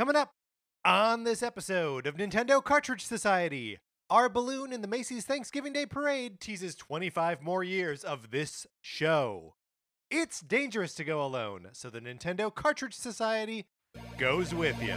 Coming up on this episode of Nintendo Cartridge Society, our balloon in the Macy's Thanksgiving Day Parade teases 25 more years of this show. It's dangerous to go alone, so the Nintendo Cartridge Society goes with you.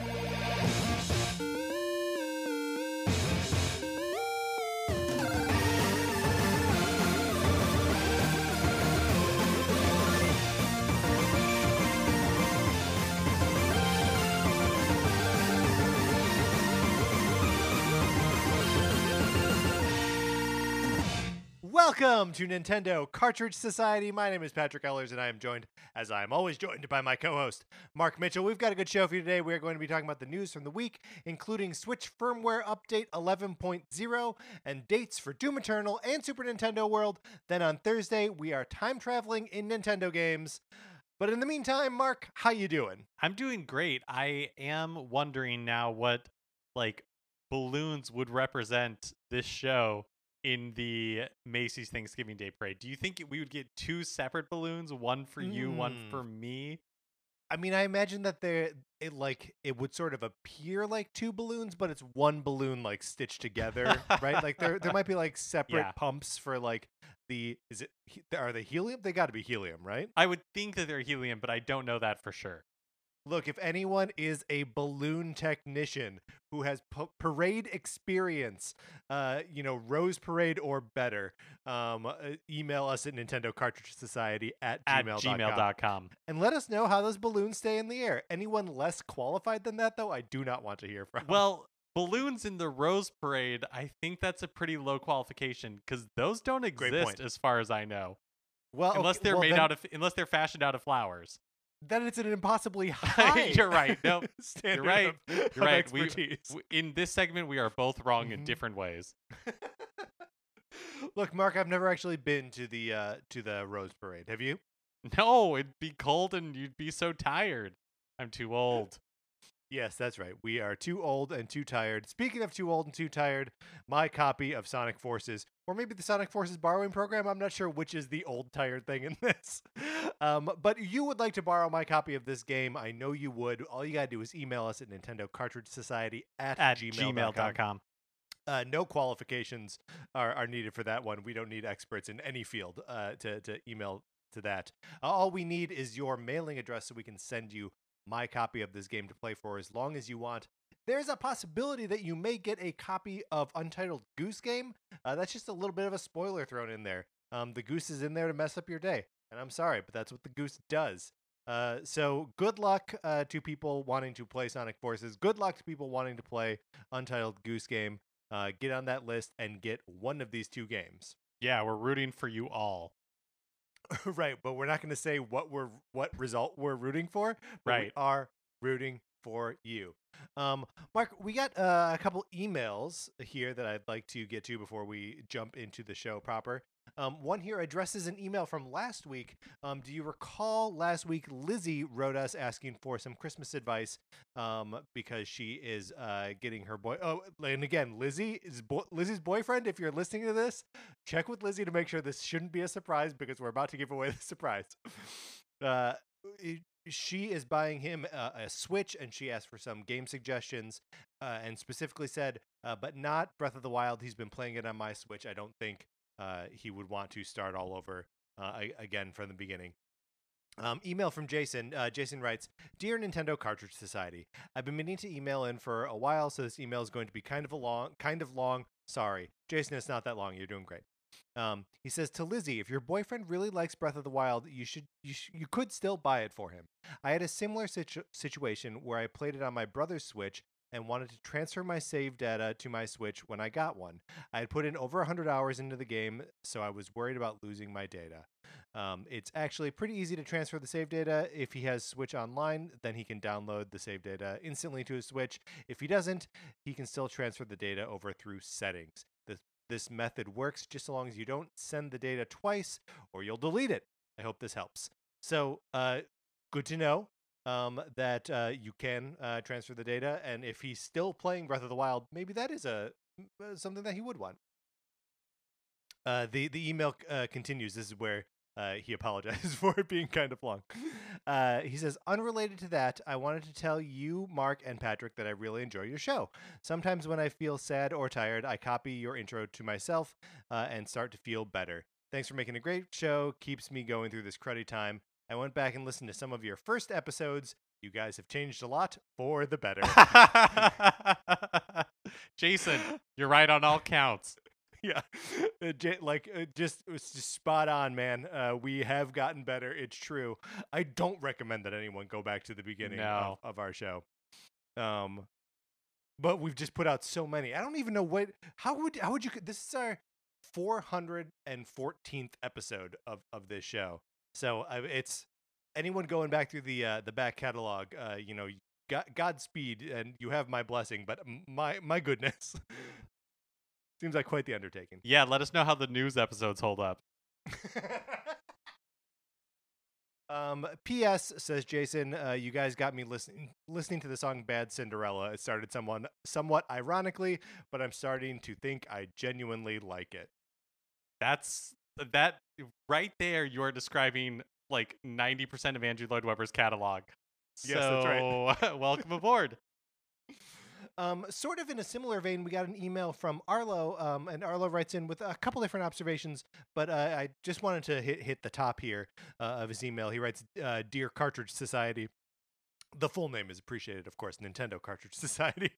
Welcome to Nintendo Cartridge Society. My name is Patrick Ellers, and I am joined, as I am always joined, by my co host, Mark Mitchell. We've got a good show for you today. We are going to be talking about the news from the week, including Switch firmware update 11.0 and dates for Doom Eternal and Super Nintendo World. Then on Thursday, we are time traveling in Nintendo games. But in the meantime, Mark, how you doing? I'm doing great. I am wondering now what like balloons would represent this show in the Macy's Thanksgiving Day Parade. Do you think we would get two separate balloons, one for you, one Mm. for me? I mean, I imagine that there it like it would sort of appear like two balloons, but it's one balloon like stitched together, right? Like there there might be like separate Yeah. pumps for like the is it are they helium? They got to be helium, right? I would think that they're helium, but I don't know that for sure. Look, if anyone is a balloon technician who has pa- parade experience, uh, you know, Rose Parade or better, um, uh, email us at Nintendo Cartridge Society at, At gmail.com. gmail.com. and let us know how those balloons stay in the air. Anyone less qualified than that, though, I do not want to hear from. Well, balloons in the Rose Parade, I think that's a pretty low qualification because those don't exist as far as I know. well, Unless okay, they're well, made then, out of unless they're fashioned out of flowers. Then it's an impossibly high. You're right. No, Nope. standard right. Of, You're of right. We- Expertise. W- In this segment, we are both wrong in Mhm. different ways. Look, Mark, I've never actually been to the uh, to the Rose Parade. Have you? No, it'd be cold and you'd be so tired. I'm too old. Yes, that's right. We are too old and too tired. Speaking of too old and too tired, my copy of Sonic Forces, or maybe the Sonic Forces borrowing program, I'm not sure which is the old tired thing in this. Um, but you would like to borrow my copy of this game. I know you would. All you got to do is email us at Nintendo Cartridge Society at, At gmail.com. gmail.com. Uh, no qualifications are, are needed for that one. We don't need experts in any field uh, to, to email to that. Uh, all we need is your mailing address so we can send you my copy of this game to play for as long as you want. There's a possibility that you may get a copy of Untitled Goose Game. Uh, that's just a little bit of a spoiler thrown in there. Um, the goose is in there to mess up your day. And I'm sorry, but that's what the goose does. Uh, so good luck uh, to people wanting to play Sonic Forces. Good luck to people wanting to play Untitled Goose Game uh, get on that list and get one of these two games. Yeah, we're rooting for you all. right, but we're not going to say what we're what result we're rooting for. But We Right. are rooting for you. Um, Mark, we got uh, a couple emails here that I'd like to get to before we jump into the show proper. Um, one here addresses an email from last week. Um, do you recall last week Lizzie wrote us asking for some Christmas advice um, because she is uh, getting her boy. Oh, and again, Lizzie is bo- Lizzie's boyfriend. If you're listening to this, check with Lizzie to make sure this shouldn't be a surprise because we're about to give away the surprise. Uh, she is buying him a, a Switch, and she asked for some game suggestions, uh, and specifically said, uh, but not Breath of the Wild. He's been playing it on my Switch. I don't think uh, he would want to start all over uh, again from the beginning. Um, email from Jason. Uh, Jason writes, "Dear Nintendo Cartridge Society, I've been meaning to email in for a while, so this email is going to be kind of a long, kind of long. Sorry, Jason. It's not that long. You're doing great." Um, he says to Lizzie, "If your boyfriend really likes Breath of the Wild, you should, you, sh- you could still buy it for him. I had a similar situ- situation where I played it on my brother's Switch." And wanted to transfer my save data to my Switch when I got one. I had put in over 100 hours into the game, so I was worried about losing my data. Um, it's actually pretty easy to transfer the save data. If he has Switch Online, then he can download the save data instantly to his Switch. If he doesn't, he can still transfer the data over through settings. This, method works just so long as you don't send the data twice or you'll delete it. I hope this helps. So, uh, good to know um, that uh, you can uh, transfer the data. And if he's still playing Breath of the Wild, maybe that is a uh, something that he would want. Uh, the the email uh, continues. This is where Uh, he apologizes for it being kind of long. Uh, he says, unrelated to that, I wanted to tell you, Mark, and Patrick that I really enjoy your show. Sometimes when I feel sad or tired, I copy your intro to myself uh, and start to feel better. Thanks for making a great show. Keeps me going through this cruddy time. I went back and listened to some of your first episodes. You guys have changed a lot for the better. Jason, you're right on all counts. Yeah, Uh, like uh, just it's just spot on, man. Uh, we have gotten better. It's true. I don't recommend that anyone go back to the beginning No. of, of our show. Um, but we've just put out so many. I don't even know what. How would how would you? This is our 414th episode of of this show. So uh, it's anyone going back through the uh, the back catalog. Uh, you know, God, Godspeed, and you have my blessing. But my my goodness, seems like quite the undertaking. Yeah, let us know how the news episodes hold up. um, P.S. says Jason, uh, you guys got me listening listening to the song "Bad Cinderella." It started someone somewhat ironically, but I'm starting to think I genuinely like it. That's that right there. You're describing like 90% of Andrew Lloyd Webber's catalog. Yes, that's right. Welcome aboard. Um, sort of in a similar vein, we got an email from Arlo, um, and Arlo writes in with a couple different observations, but uh, I just wanted to hit hit the top here uh, of his email. He writes, uh, "Dear Cartridge Society." The full name is appreciated, of course, Nintendo Cartridge Society.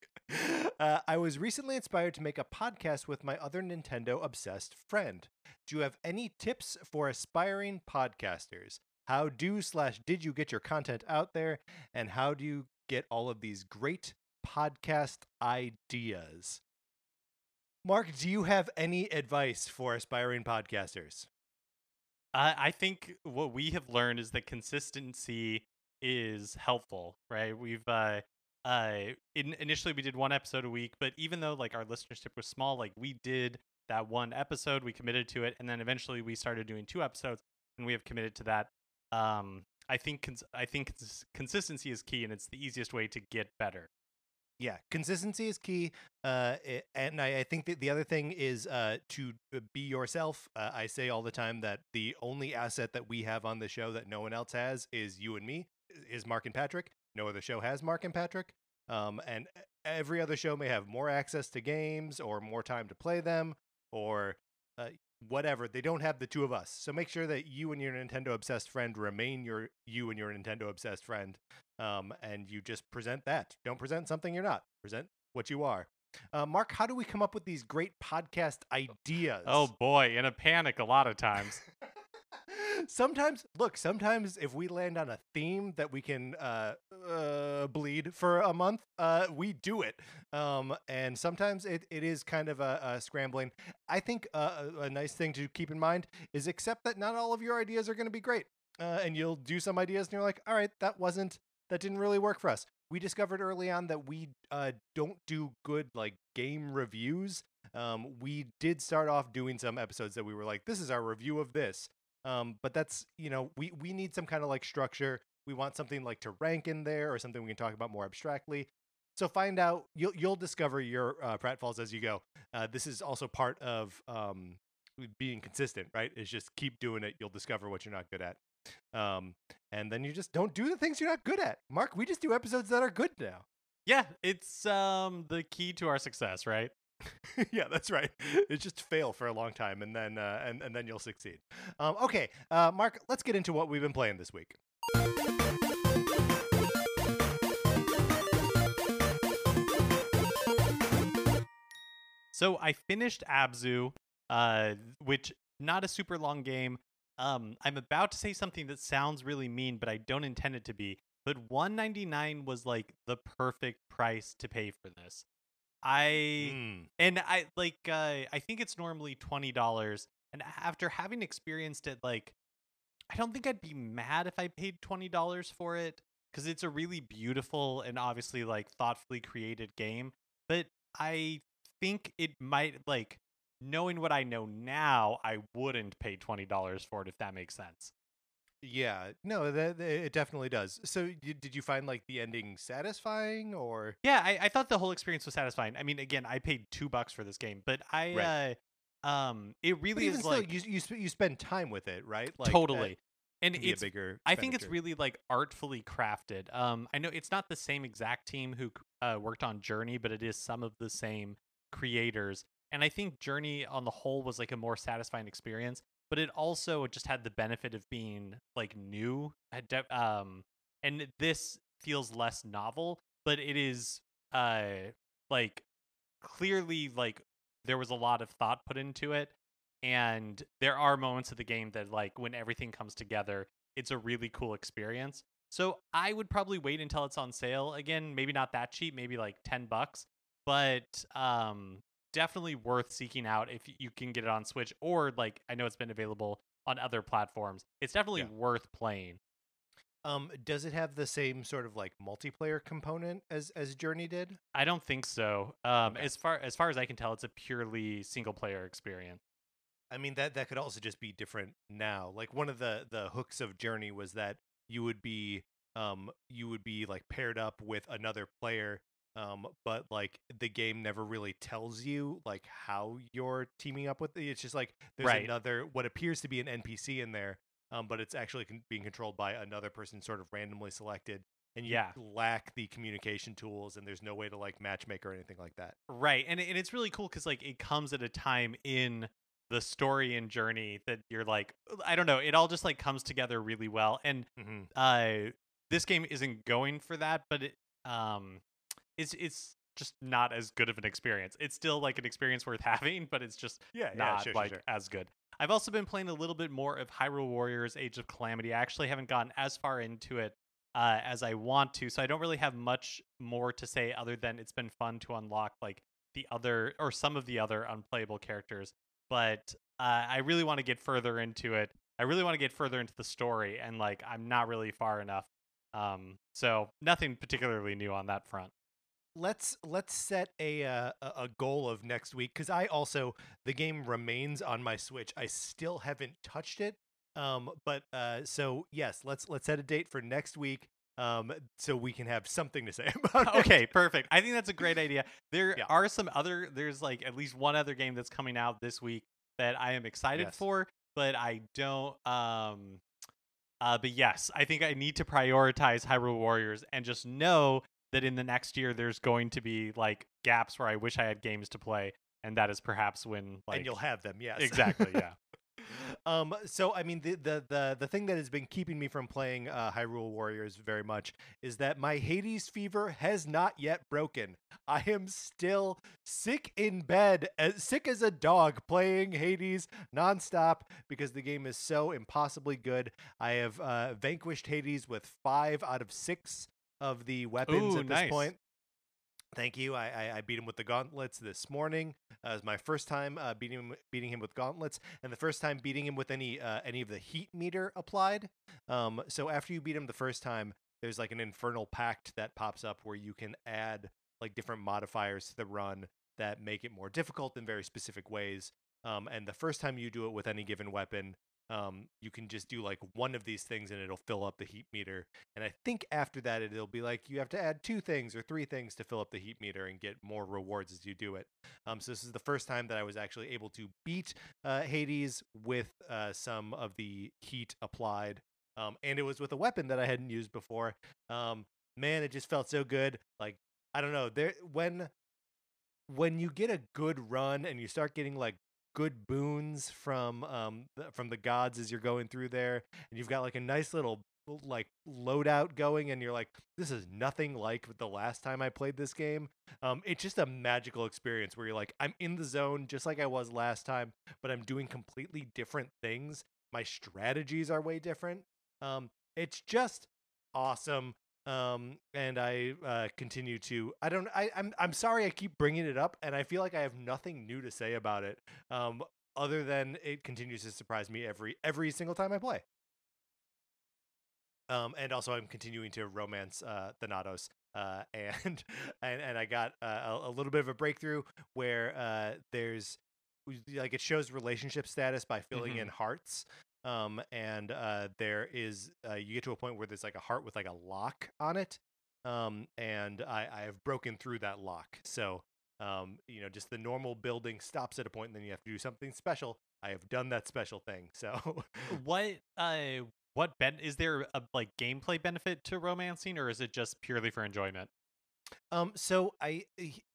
uh, I was recently inspired to make a podcast with my other Nintendo obsessed friend. Do you have any tips for aspiring podcasters? How do slash did you get your content out there? And how do you get all of these great podcast ideas? Mark, do you have any advice for aspiring podcasters? I I think what we have learned is that consistency is helpful, right? We've uh uh in, initially we did one episode a week, but even though like our listenership was small, like we did that one episode, we committed to it, and then eventually we started doing two episodes, and we have committed to that. Um, I think cons- I think cons- consistency is key, and it's the easiest way to get better. Yeah, consistency is key. Uh, and I, I think that the other thing is uh, to uh, be yourself. Uh, I say all the time that the only asset that we have on the show that no one else has is you and me, is Mark and Patrick. No other show has Mark and Patrick. Um, and every other show may have more access to games or more time to play them or uh, whatever. They don't have the two of us. So make sure that you and your Nintendo obsessed friend remain your you and your Nintendo obsessed friend um, and you just present that. Don't present something you're not. Present what you are. Uh, Mark, how do we come up with these great podcast ideas? Oh boy, in a panic a lot of times. sometimes, look, sometimes if we land on a theme that we can uh, uh, bleed for a month, uh, we do it. Um, and sometimes it, it is kind of a, a scrambling. I think uh, a, a nice thing to keep in mind is accept that not all of your ideas are going to be great. Uh, and you'll do some ideas and you're like, all right, that wasn't, that didn't really work for us. We discovered early on that we uh, don't do good like game reviews. Um, we did start off doing some episodes that we were like, this is our review of this. Um, but that's you know we we need some kind of like structure. We want something like to rank in there or something we can talk about more abstractly. So find out. You'll you'll discover your uh, pratfalls as you go. Uh, this is also part of um, being consistent, right? Is just keep doing it. You'll discover what you're not good at. Um, and then you just don't do the things you're not good at. Mark, we just do episodes that are good now. yeah, it's um the key to our success, right? yeah, that's right. It's just fail for a long time, and then uh, and and then you'll succeed. Um, okay, uh, Mark, let's get into what we've been playing this week. So I finished Abzu, uh, which not a super long game. Um, I'm about to say something that sounds really mean, but I don't intend it to be. But 199 was like the perfect price to pay for this. I Mm. and I like uh, I think it's normally twenty dollars, and after having experienced it, like I don't think I'd be mad if I paid twenty dollars for it because it's a really beautiful and obviously like thoughtfully created game. But I think it might like knowing what I know now, I wouldn't pay twenty dollars for it if that makes sense. Yeah, no, that, it definitely does. So, did you find like the ending satisfying, or Yeah, I, I thought the whole experience was satisfying. I mean, again, I paid two bucks for this game, but I Right. um it really is still, like you you sp- you spend time with it, right? Like totally. And can be a it's bigger. I think it's really like artfully crafted. Um, I know it's not the same exact team who uh, worked on Journey, but it is some of the same creators. And I think Journey on the whole was like a more satisfying experience, but it also just had the benefit of being like new. Um, and this feels less novel, but it is uh like clearly like there was a lot of thought put into it and there are moments of the game that like when everything comes together it's a really cool experience so i would probably wait until it's on sale again maybe not that cheap maybe like 10 bucks but um definitely worth seeking out if you can get it on switch or like i know it's been available on other platforms it's definitely Yeah. worth playing Um, does it have the same sort of like multiplayer component as as Journey did? i don't think so um Okay. as far as far as i can tell it's a purely single player experience I mean that that could also just be different now. Like one of the the hooks of Journey was that you would be um you would be like paired up with another player um but like the game never really tells you like how you're teaming up with it's just like there's Right. another what appears to be an NPC in there um but it's actually con- being controlled by another person sort of randomly selected and you Yeah. lack the communication tools and there's no way to like matchmake or anything like that. Right. And, and it's really cool because like it comes at a time in the story and journey that you're like I don't know, it all just like comes together really well. And Mm-hmm. uh this game isn't going for that, but it um it's it's just not as good of an experience. It's still like an experience worth having, but it's just Yeah, not sure, sure, like sure. as good. I've also been playing a little bit more of Hyrule Warriors Age of Calamity. I actually haven't gotten as far into it uh, as I want to, so I don't really have much more to say other than it's been fun to unlock like the other or some of the other unplayable characters. But uh, I really want to get further into it. I really want to get further into the story, and like I'm not really far enough. Um, so nothing particularly new on that front. Let's let's set a uh, a goal of next week because I also the game remains on my Switch. I still haven't touched it. Um, but uh, so yes, let's let's set a date for next week. Um, so we can have something to say about it. okay, perfect. I think that's a great idea. There Yeah. are some other there's like at least one other game that's coming out this week that I am excited Yes. for, but I don't um uh but yes, I think I need to prioritize Hyrule Warriors and just know that in the next year there's going to be like gaps where I wish I had games to play and that is perhaps when like and you'll have them. Yes, Exactly, yeah. um. So I mean, the, the the the thing that has been keeping me from playing uh, Hyrule Warriors very much is that my Hades fever has not yet broken. I am still sick in bed, as sick as a dog, playing Hades nonstop because the game is so impossibly good. I have uh, vanquished Hades with five out of six of the weapons Ooh, at this nice. point. Thank you. I, I, I beat him with the gauntlets this morning. Uh, it was my first time uh, beating him beating him with gauntlets, and the first time beating him with any uh, any of the heat meter applied. Um, so after you beat him the first time, there's like an infernal pact that pops up where you can add like different modifiers to the run that make it more difficult in very specific ways. Um, and the first time you do it with any given weapon, um, you can just do like one of these things and it'll fill up the heat meter. And I think after that, it'll be like you have to add two things or three things to fill up the heat meter and get more rewards as you do it. Um, so this is the first time that I was actually able to beat uh, Hades with uh, some of the heat applied. Um, and it was with a weapon that I hadn't used before. Um, man, it just felt so good. Like I don't know, there when when you get a good run and you start getting like good boons from um from the gods as you're going through there and you've got like a nice little like loadout going and you're like this is nothing like the last time I played this game. Um it's just a magical experience where you're like I'm in the zone just like I was last time but I'm doing completely different things. My strategies are way different. Um it's just awesome um and i uh continue to i don't i i'm i'm sorry i keep bringing it up and i feel like i have nothing new to say about it um other than it continues to surprise me every every single time i play um and also i'm continuing to romance uh thanatos uh and and, and i got uh, a, a little bit of a breakthrough where uh there's like it shows relationship status by filling Mhm. in hearts um, and uh, there is uh, you get to a point where there's like a heart with like a lock on it, um, and I, I have broken through that lock. So um, you know, just the normal building stops at a point, and then you have to do something special. I have done that special thing. So, what uh what ben is there a like gameplay benefit to romancing or is it just purely for enjoyment? um, so I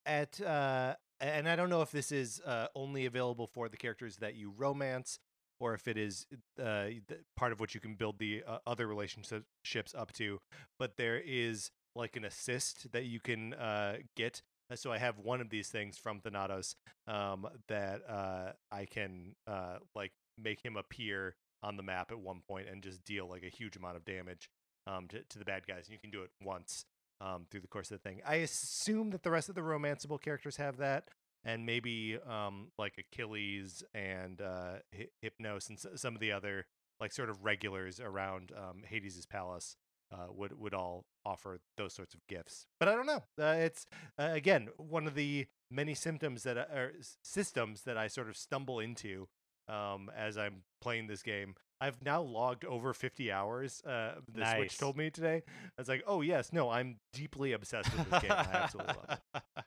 at uh, and I don't know if this is uh only available for the characters that you romance, or if it is uh part of what you can build the uh, other relationships up to. But there is like an assist that you can uh get. Uh, So I have one of these things from Thanatos um, that uh, I can uh, like make him appear on the map at one point and just deal like a huge amount of damage um, to, to the bad guys. And you can do it once um, through the course of the thing. I assume that the rest of the romanceable characters have that, and maybe um, like Achilles and uh, Hy- Hypnos and s- some of the other like sort of regulars around um, Hades' palace uh, would would all offer those sorts of gifts. But I don't know. Uh, it's uh, again one of the many symptoms that are systems that I sort of stumble into um, as I'm playing this game. I've now logged over 50 hours. Uh, the Nice. Switch told me today. I was like, oh yes, no, I'm deeply obsessed with this game. I absolutely love it.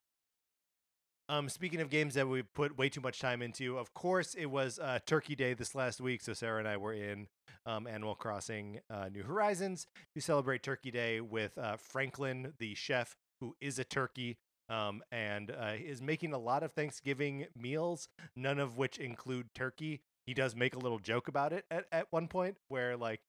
Um, speaking of games that we put way too much time into, of course, it was uh, Turkey Day this last week. So Sarah and I were in um, Animal Crossing uh, New Horizons to celebrate Turkey Day with uh, Franklin, the chef, who is a turkey um, and uh, is making a lot of Thanksgiving meals, none of which include turkey. He does make a little joke about it at, at one point where, like,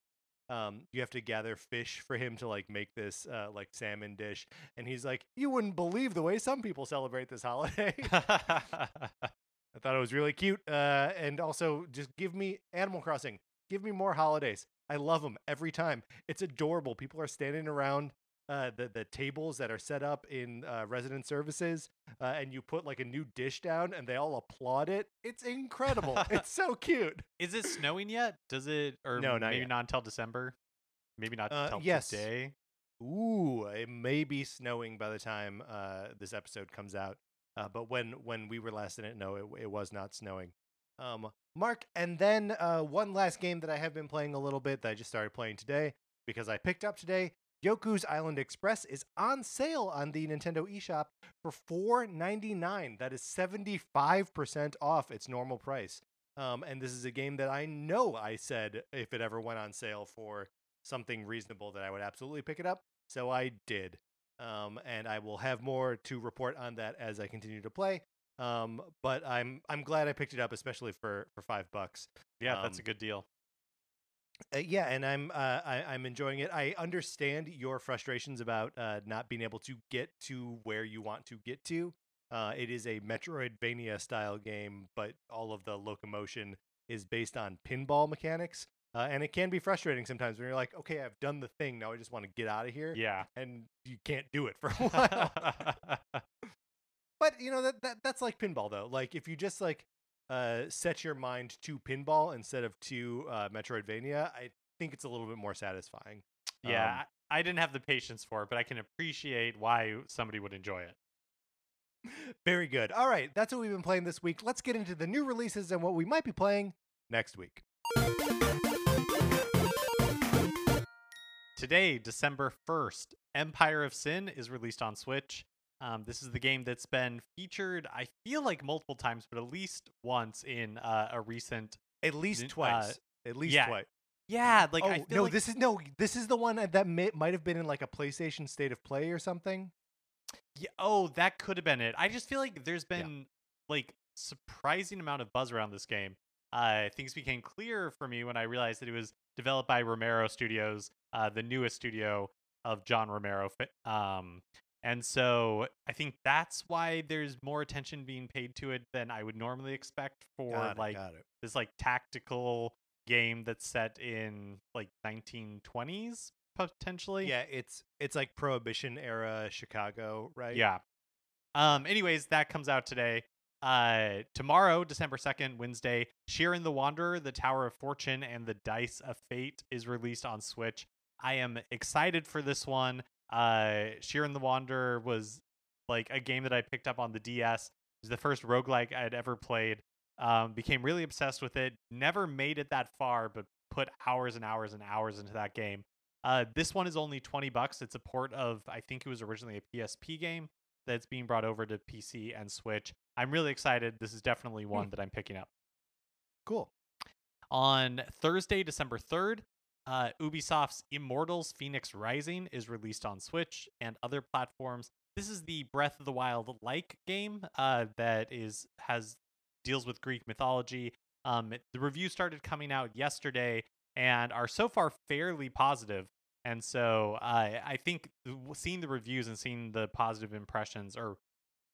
um, you have to gather fish for him to like make this uh, like salmon dish, and he's like, "You wouldn't believe the way some people celebrate this holiday." I thought it was really cute. Uh, and also, just give me Animal Crossing. Give me more holidays. I love them every time. It's adorable. People are standing around uh, the the tables that are set up in uh, resident services, uh, and you put like a new dish down, and they all applaud it. It's incredible. it's so cute. Is it snowing yet? Does it or No, not maybe yet. not until December? Maybe not Uh, until yes. today. Ooh, it may be snowing by the time uh, this episode comes out. Uh, but when when we were last in it, no, it, it was not snowing. Um, Mark, and then uh, one last game that I have been playing a little bit that I just started playing today because I picked up today. Yoku's Island Express is on sale on the Nintendo eShop for four ninety nine. That is seventy five percent off its normal price. Um, and this is a game that I know I said if it ever went on sale for something reasonable that I would absolutely pick it up. So I did. Um, and I will have more to report on that as I continue to play. Um, but I'm I'm glad I picked it up, especially for for five bucks. Yeah, that's a Um, good deal. Uh, yeah, and I'm uh, I, I'm enjoying it. I understand your frustrations about uh, not being able to get to where you want to get to. Uh, it is a Metroidvania style game, but all of the locomotion is based on pinball mechanics, uh, and it can be frustrating sometimes when you're like, okay, I've done the thing, now I just want to get out of here, Yeah. and you can't do it for a while. but you know that, that that's like pinball though. Like if you just like uh set your mind to pinball instead of to uh Metroidvania, I think it's a little bit more satisfying. yeah. Um, I I didn't have the patience for it, but I can appreciate why somebody would enjoy it. Very good. All right, that's what we've been playing this week. Let's get into the new releases and what we might be playing next week. Today, December 1st, Empire of Sin is released on Switch. Um, this is the game that's been featured, I feel like multiple times, but at least once in uh, a recent. At least uh, twice. At least yeah, twice. Yeah, like oh I feel no, like this is no, this is the one that may, might have been in like a PlayStation State of Play or something. Yeah, oh, that could have been it. I just feel like there's been like surprising amount of buzz around this game. Uh, things became clear for me when I realized that it was developed by Romero Studios, uh, the newest studio of John Romero. Um, and so I think that's why there's more attention being paid to it than I would normally expect for it, like this like tactical game that's set in like 1920s potentially. Yeah, it's it's like Prohibition era Chicago, right? Yeah. Um. Anyways, that comes out today. Uh, tomorrow, December second, Wednesday, Shiren the Wanderer, the Tower of Fortune, and the Dice of Fate is released on Switch. I am excited for this one. Uh, Shiren the Wanderer was like a game that I picked up on the DS. It was the first roguelike I'd ever played. Um, became really obsessed with it. Never made it that far, but put hours and hours and hours into that game. Uh, this one is only 20 bucks. It's a port of, I think it was originally a PSP game. that's being brought over to PC and Switch. I'm really excited. This is definitely one that I'm picking up. Cool. On Thursday, December 3rd, uh, Ubisoft's Immortals Phoenix Rising is released on Switch and other platforms. This is the Breath of the Wild like game uh, that is has deals with Greek mythology. Um, it- the reviews started coming out yesterday and are so far fairly positive. And so uh, I think seeing the reviews and seeing the positive impressions, or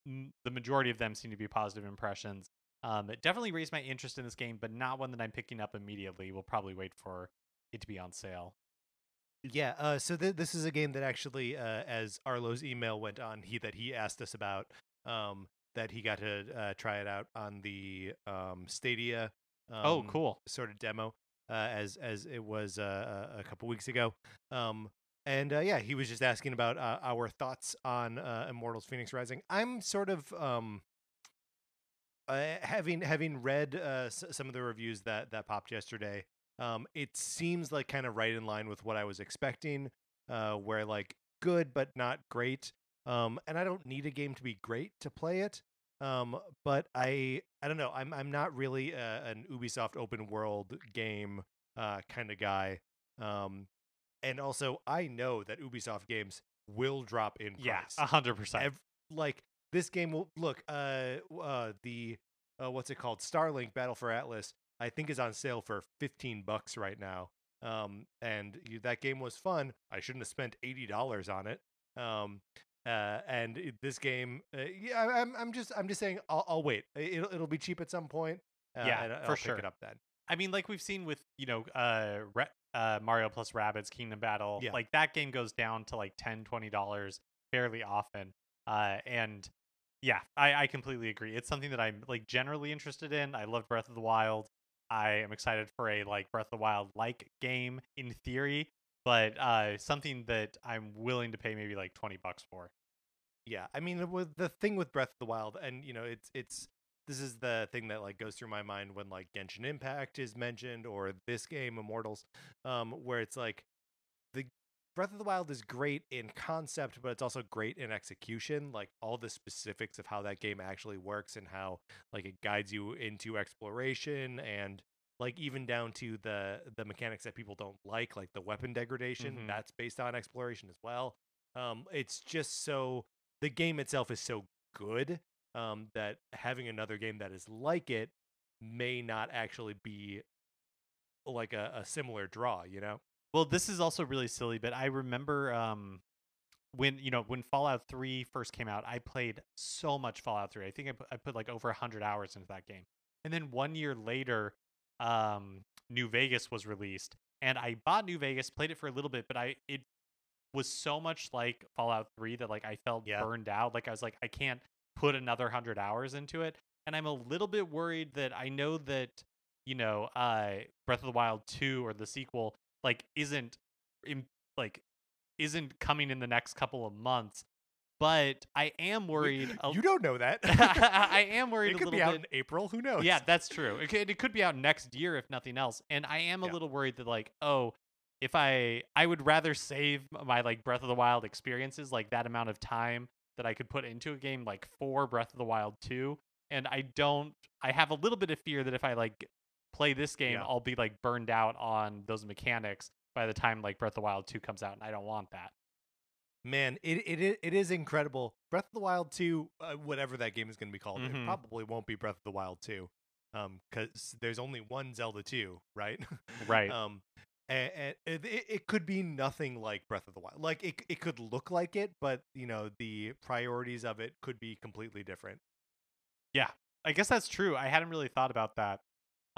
m- the majority of them seem to be positive impressions, um, it definitely raised my interest in this game, but not one that I'm picking up immediately. We'll probably wait for it to be on sale. Yeah. Uh, so th- this is a game that actually, uh, as Arlo's email went on, he that he asked us about, um, that he got to uh, try it out on the um, Stadia. Um, oh, cool. Sort of demo, uh, as as it was uh, a a couple weeks ago. Um, and uh, yeah, he was just asking about uh, our thoughts on uh, Immortals: Phoenix Rising. I'm sort of um, uh, having having read uh, s- some of the reviews that that popped yesterday. Um, it seems like kind of right in line with what I was expecting, uh, where like good but not great. Um, and I don't need a game to be great to play it. Um, but I I don't know. I'm I'm not really a, an Ubisoft open world game uh, kind of guy. Um, and also I know that Ubisoft games will drop in price Yeah, a hundred percent. like this game will look uh uh the uh what's it called starlink battle for atlas i think is on sale for 15 bucks right now um and you, that game was fun i shouldn't have spent $80 on it um uh and it- this game uh, yeah I- i'm i'm just i'm just saying i'll, I'll wait it'll, it'll be cheap at some point uh, Yeah, for I'll sure. pick it up then I mean, like we've seen with you know, uh, Re- uh, Mario plus Rabbids Kingdom Battle. Yeah. Like that game goes down to like 10 dollars fairly often. Uh, and yeah, I, I completely agree. It's something that I'm like generally interested in. I love Breath of the Wild. I am excited for a like Breath of the Wild like game in theory, but uh, something that I'm willing to pay maybe like 20 bucks for. Yeah, I mean, the thing with Breath of the Wild, and you know, it's it's this is the thing that like goes through my mind when like Genshin Impact is mentioned or this game Immortals, um, where it's like Breath of the Wild is great in concept, but it's also great in execution. Like all the specifics of how that game actually works and how like it guides you into exploration and like even down to the the mechanics that people don't like, like the weapon degradation. Mhm. That's based on exploration as well. Um, it's just so the game itself is so good um, that having another game that is like it may not actually be like a, a similar draw. You know? Well, this is also really silly, but I remember um when you know when Fallout 3 first came out, I played so much Fallout 3. I think I put, I put like over 100 hours into that game. And then 1 year later, um New Vegas was released, and I bought New Vegas, played it for a little bit, but I it was so much like Fallout 3 that like I felt Yeah. burned out. Like I was like I can't put another 100 hours into it. And I'm a little bit worried that I know that you know, uh Breath of the Wild 2 or the sequel like isn't in, like isn't coming in the next couple of months. But I am worried. a- You don't know that. I am worried it could be out bit. in April. Who knows? Yeah, that's true. It could, it could be out next year if nothing else. And I am a Yeah. little worried that like, oh, if I I would rather save my like Breath of the Wild experiences, like that amount of time that I could put into a game like for Breath of the Wild 2. And I don't I have a little bit of fear that if I like play this game, Yeah. I'll be like burned out on those mechanics by the time like Breath of the Wild 2 comes out, and I don't want that. Man, it it it is incredible. Breath of the Wild 2, uh, whatever that game is going to be called, Mhm. it probably won't be Breath of the Wild 2. Um cuz there's only one Zelda 2, right? Right. um and, and it, it it could be nothing like Breath of the Wild. Like it it could look like it, but you know, the priorities of it could be completely different. Yeah. I guess that's true. I hadn't really thought about that.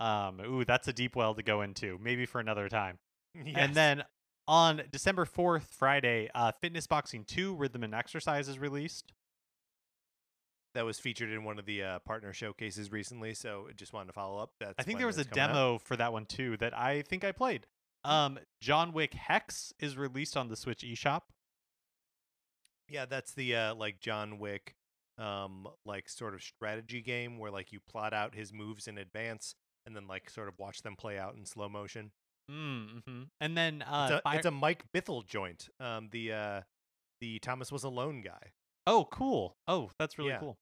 Um, ooh, that's a deep well to go into. Maybe for another time. Yes. And then on December 4th, Friday, uh, Fitness Boxing 2 Rhythm and Exercise is released. that was featured in one of the uh, partner showcases recently, so just wanted to follow up. That's I think there was a coming out. demo for that one too that I think I played. Um, John Wick Hex is released on the Switch eShop. Yeah, that's the uh, like John Wick, um, like sort of strategy game where like you plot out his moves in advance and then like sort of watch them play out in slow motion. Mm-hmm. And then uh, it's, a, Fire- it's a Mike Bithell joint. Um, the uh, the Thomas was alone guy. Oh, cool. Oh, that's really Yeah. cool.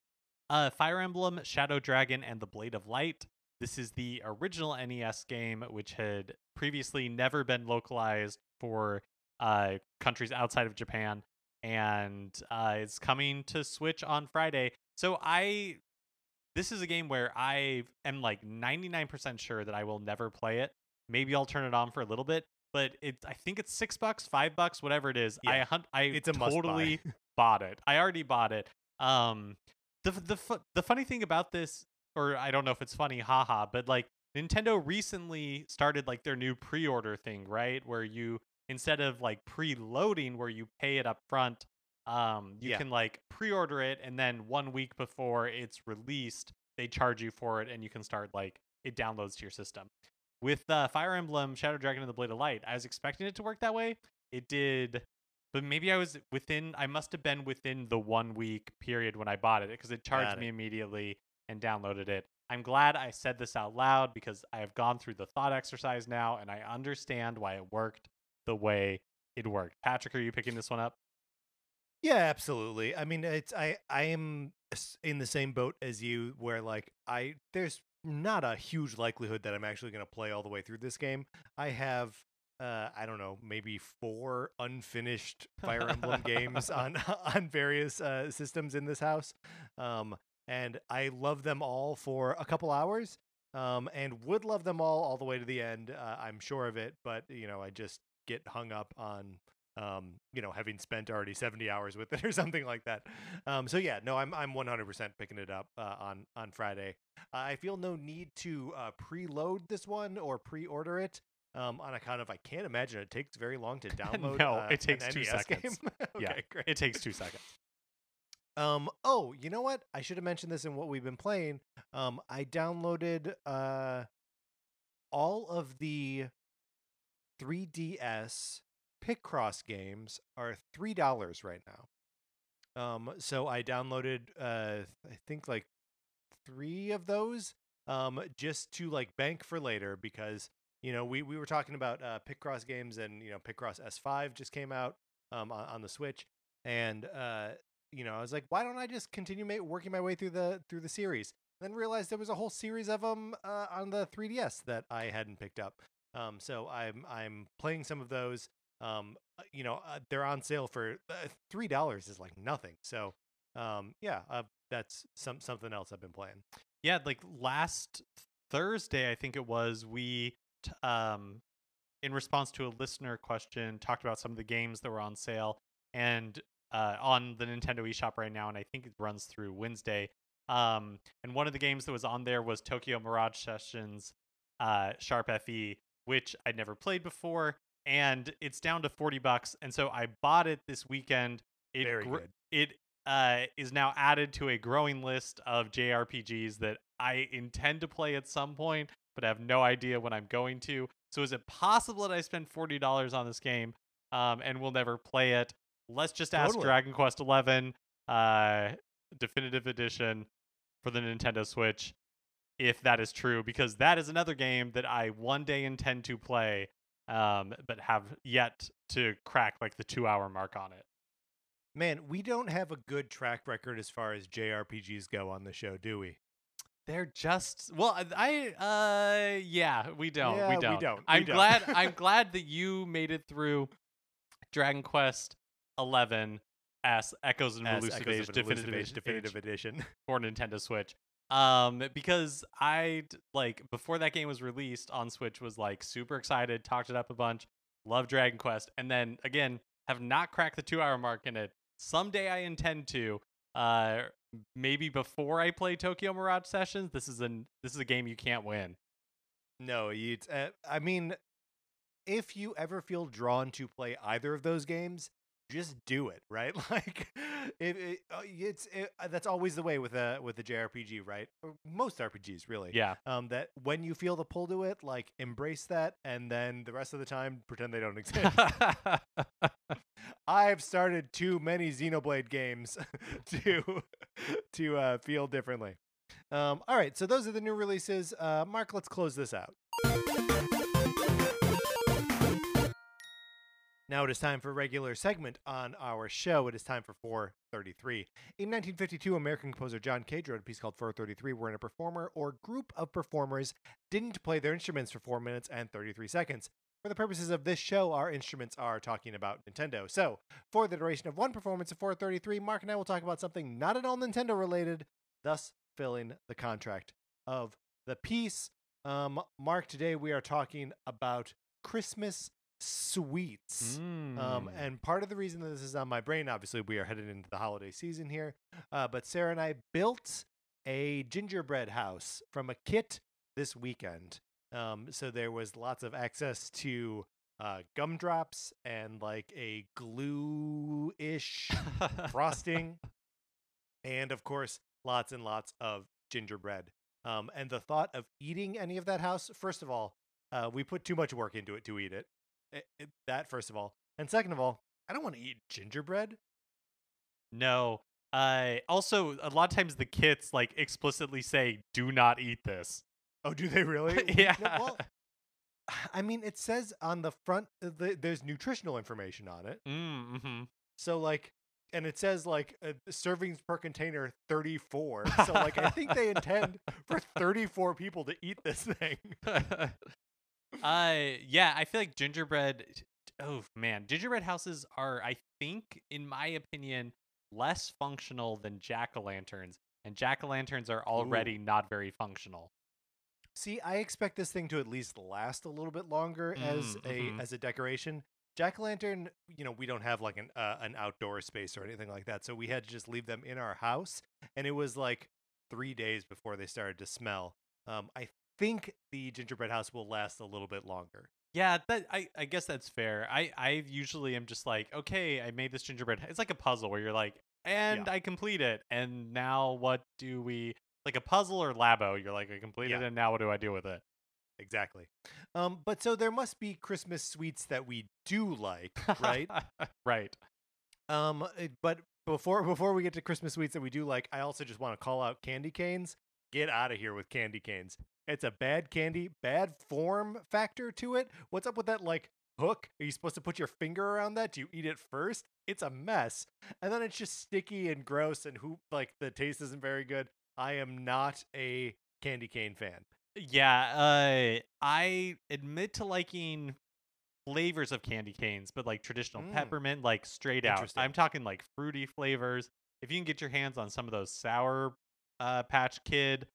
Uh, Fire Emblem, Shadow Dragon, and the Blade of Light. This is the original NES game, which had previously never been localized for uh, countries outside of Japan, and uh, it's coming to Switch on Friday. So I, this is a game where I am like 99% sure that I will never play it. Maybe I'll turn it on for a little bit, but it I think it's six bucks, five bucks, whatever it is. I Yeah, hunt, I It's a totally bought it. I already bought it. Um, the the the funny thing about this, or I don't know if it's funny, haha, but like Nintendo recently started like their new pre-order thing, right? Where you instead of like pre-loading where you pay it up front, um, you Yeah. can like pre-order it, and then one week before it's released, they charge you for it, and you can start like it downloads to your system. With uh, Fire Emblem, Shadow Dragon, and the Blade of Light, I was expecting it to work that way. It did but maybe I was within. I must have been within the one week period when I bought it because it charged Got me immediately and downloaded it. I'm glad I said this out loud because I have gone through the thought exercise now and I understand why it worked the way it worked. Patrick, are you picking this one up? Yeah, absolutely. I mean, it's I I am in the same boat as you, where like I there's not a huge likelihood that I'm actually going to play all the way through this game. I have. Uh, I don't know, maybe four unfinished Fire Emblem games on on various uh, systems in this house, um, and I love them all for a couple hours, um, and would love them all all the way to the end. Uh, I'm sure of it, but you know, I just get hung up on um, you know, having spent already 70 hours with it or something like that. Um, so yeah, no, I'm I'm 100% picking it up uh, on on Friday. I feel no need to uh, preload this one or pre-order it. Um, on account of I can't imagine it takes very long to download. No, uh, it takes two NES seconds. Okay, Yeah, great. It takes two seconds. Um. Oh, you know what? I should have mentioned this in what we've been playing. Um. I downloaded uh all of the 3DS Picross games are three dollars right now. Um. So I downloaded uh I think like three of those um just to like bank for later because you know we we were talking about uh Picross games and you know Picross S5 just came out um on, on the Switch and uh you know, I was like, why don't I just continue ma- working my way through the through the series? Then realized there was a whole series of them uh, on the 3DS that I hadn't picked up. Um, so I'm I'm playing some of those. Um, uh, you know, uh, they're on sale for uh, three dollars is like nothing. So um, yeah, uh, that's some something else I've been playing. Yeah, like last Thursday, I think it was, we, t- um, in response to a listener question, talked about some of the games that were on sale and uh, on the Nintendo eShop right now, and I think it runs through Wednesday. Um, and one of the games that was on there was Tokyo Mirage Sessions uh, Sharp FE, which I'd never played before, and it's down to forty bucks. And so I bought it this weekend. It Very gr- good. it uh, is now added to a growing list of JRPGs that I intend to play at some point, but I have no idea when I'm going to. So is it possible that I spend forty dollars on this game um, and will never play it? Let's just ask Totally. Dragon Quest Eleven uh, Definitive Edition for the Nintendo Switch if that is true, because that is another game that I one day intend to play, um, but have yet to crack like the two hour mark on it. Man, we don't have a good track record as far as JRPGs go on the show, do we? They're just well, I uh yeah, we don't, Yeah, we we don't. don't, we I'm don't. glad I'm glad that you made it through Dragon Quest 11 as Echoes and As Elusive Echoes Age of an Definitive, Definitive Edition. for Nintendo Switch. Um, because I like before that game was released on Switch was like super excited, talked it up a bunch, love Dragon Quest, and then again have not cracked the two hour mark in it. Someday I intend to. Uh, maybe before I play Tokyo Mirage Sessions. This is an this is a game you can't win. No, you. Uh, I mean, if you ever feel drawn to play either of those games, just do it, right? Like, it, it, uh, it's it, uh, that's always the way with a with a JRPG, right? Or most RPGs, really. Yeah. Um, that when you feel the pull to it, like embrace that, and then the rest of the time pretend they don't exist. I've started too many Xenoblade games to to uh, feel differently. Um, all right, so those are the new releases. Uh, Mark, let's close this out. Now it is time for a regular segment on our show. It is time for 433. In 1952, American composer John Cage wrote a piece called 433, wherein a performer or group of performers didn't play their instruments for 4 minutes and 33 seconds. For the purposes of this show, our instruments are talking about Nintendo. So, for the duration of one performance of 433, Mark and I will talk about something not at all Nintendo related, thus filling the contract of the piece. Um, Mark, today we are talking about Christmas sweets. Um, Mm. and part of the reason that this is on my brain, obviously, we are headed into the holiday season here. Uh, but Sarah and I built a gingerbread house from a kit this weekend. Um, so there was lots of access to uh, gumdrops and like a glue ish frosting, and of course, lots and lots of gingerbread. Um, and the thought of eating any of that house, first of all, uh, we put too much work into it to eat it. I- I- That, first of all. And second of all, I don't want to eat gingerbread. no. Uh, also, a lot of times the kits like explicitly say, "Do not eat this." Oh, do they really? No, yeah. well, I mean, it says on the front, uh, the, there's nutritional information on it. mm, hmm So, like, and it says, like, uh, servings per container 34. So, like, I think they intend for 34 people to eat this thing. uh, yeah, I feel like gingerbread. Oh man, gingerbread houses are, I think, in my opinion, less functional than jack o' lanterns, and jack o' lanterns are already not very functional. See, I expect this thing to at least last a little bit longer as Mm, a as a decoration. Jack o' lantern, you know, we don't have like an uh, an outdoor space or anything like that, so we had to just leave them in our house, and it was like three days before they started to smell. Um, I think the gingerbread house will last a little bit longer. Yeah, that I, I guess that's fair. I, I usually am just like, okay, I made this gingerbread. It's like a puzzle where you're like, and I complete it, and now what do we like a puzzle or Labo? You're like, I completed Yeah. it, and now what do I do with it? Exactly. Um, but so there must be Christmas sweets that we do like, right? right. Um, uh, but before before we get to Christmas sweets that we do like, I also just want to call out candy canes. Get out of here with candy canes. It's a bad candy, bad form factor to it. What's up with that like hook? Are you supposed to put your finger around that? Do you eat it first? It's a mess. And then it's just sticky and gross and who like the taste isn't very good. I am not a candy cane fan. Yeah, uh, I admit to liking flavors of candy canes, but like traditional Mm. peppermint, like straight out. I'm talking like fruity flavors. If you can get your hands on some of those sour uh, Patch Kid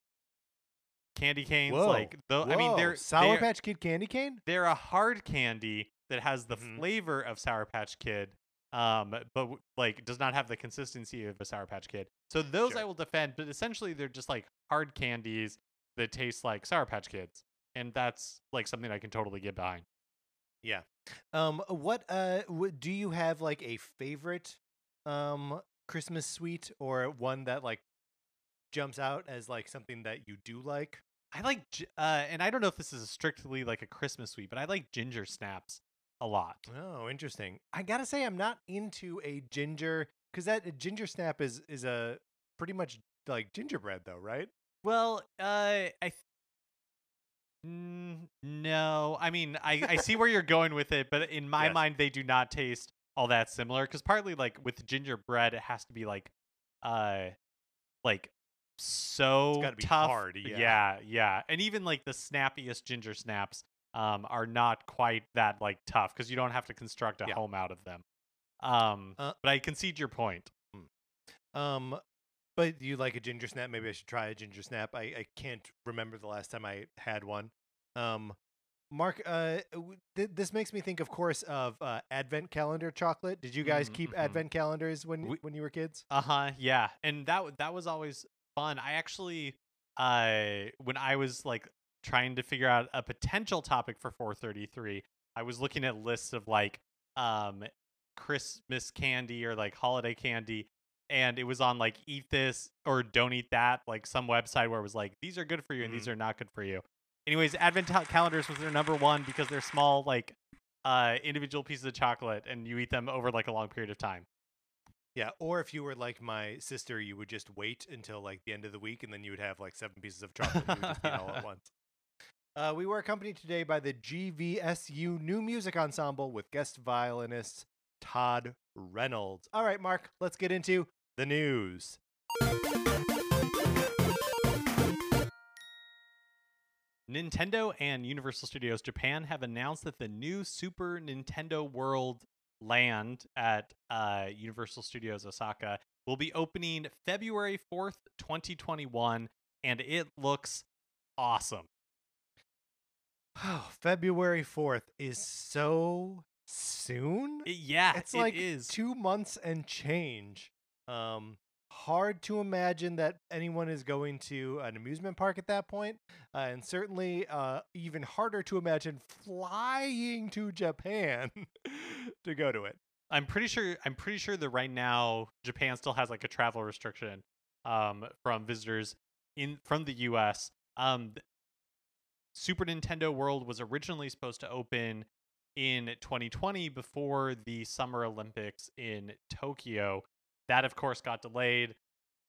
candy canes, Whoa. like though, I mean they're Sour they're, Patch Kid candy cane? they're a hard candy that has the Mhm. flavor of Sour Patch Kid, um, but like does not have the consistency of a Sour Patch Kid. So those I will defend, but essentially they're just like hard candies that taste like Sour Patch Kids, and that's like something I can totally get behind. Yeah. Um what uh w- do you have like a favorite um Christmas sweet or one that like jumps out as like something that you do like? I like, uh, and I don't know if this is strictly like a Christmas sweet, but I like ginger snaps a lot. Oh, interesting. I got to say I'm not into a ginger cuz that a ginger snap is is a pretty much like gingerbread though, right? Well, uh, I. Th- Mm, no, I mean, I, I see where you're going with it, but in my Yes. mind, they do not taste all that similar. Because partly, like with gingerbread, it has to be like, uh, like so tough. hard, yeah. yeah, yeah. And even like the snappiest ginger snaps, um, are not quite that like tough because you don't have to construct a Yeah. home out of them. Um, Uh, but I concede your point. Um but you like a ginger snap? Maybe I should try a ginger snap. I I can't remember the last time I had one. Um Mark, uh, th- this makes me think, of course, of uh, Advent calendar chocolate. Did you guys Mm, keep mhm. Advent calendars when We- when you were kids? Uh huh. Yeah, and that w- that was always fun. I actually, uh, when I was like trying to figure out a potential topic for 433, I was looking at lists of like um Christmas candy or like holiday candy, and it was on like eat this or don't eat that, like some website where it was like these are good for you and these are not good for you. Anyways, Advent cal- calendars was their number one because they're small, like uh individual pieces of chocolate, and you eat them over like a long period of time. Yeah, or if you were like my sister, you would just wait until like the end of the week, and then you would have like seven pieces of chocolate you would just eat all at once. Uh, we were accompanied today by the GVSU New Music Ensemble with guest violinist Todd Reynolds. All right, Mark, let's get into the news. Nintendo and Universal Studios Japan have announced that the new Super Nintendo World land at uh, Universal Studios Osaka will be opening February 4th, 2021, and it looks awesome. Oh, February 4th is so soon. It- yeah, it's it like is. two months and change. Um, hard to imagine that anyone is going to an amusement park at that point, uh, and certainly uh, even harder to imagine flying to Japan to go to it. I'm pretty sure. I'm pretty sure that right now Japan still has like a travel restriction um, from visitors in from the U.S. Um, Super Nintendo World was originally supposed to open in 2020 before the Summer Olympics in Tokyo. That, of course, got delayed.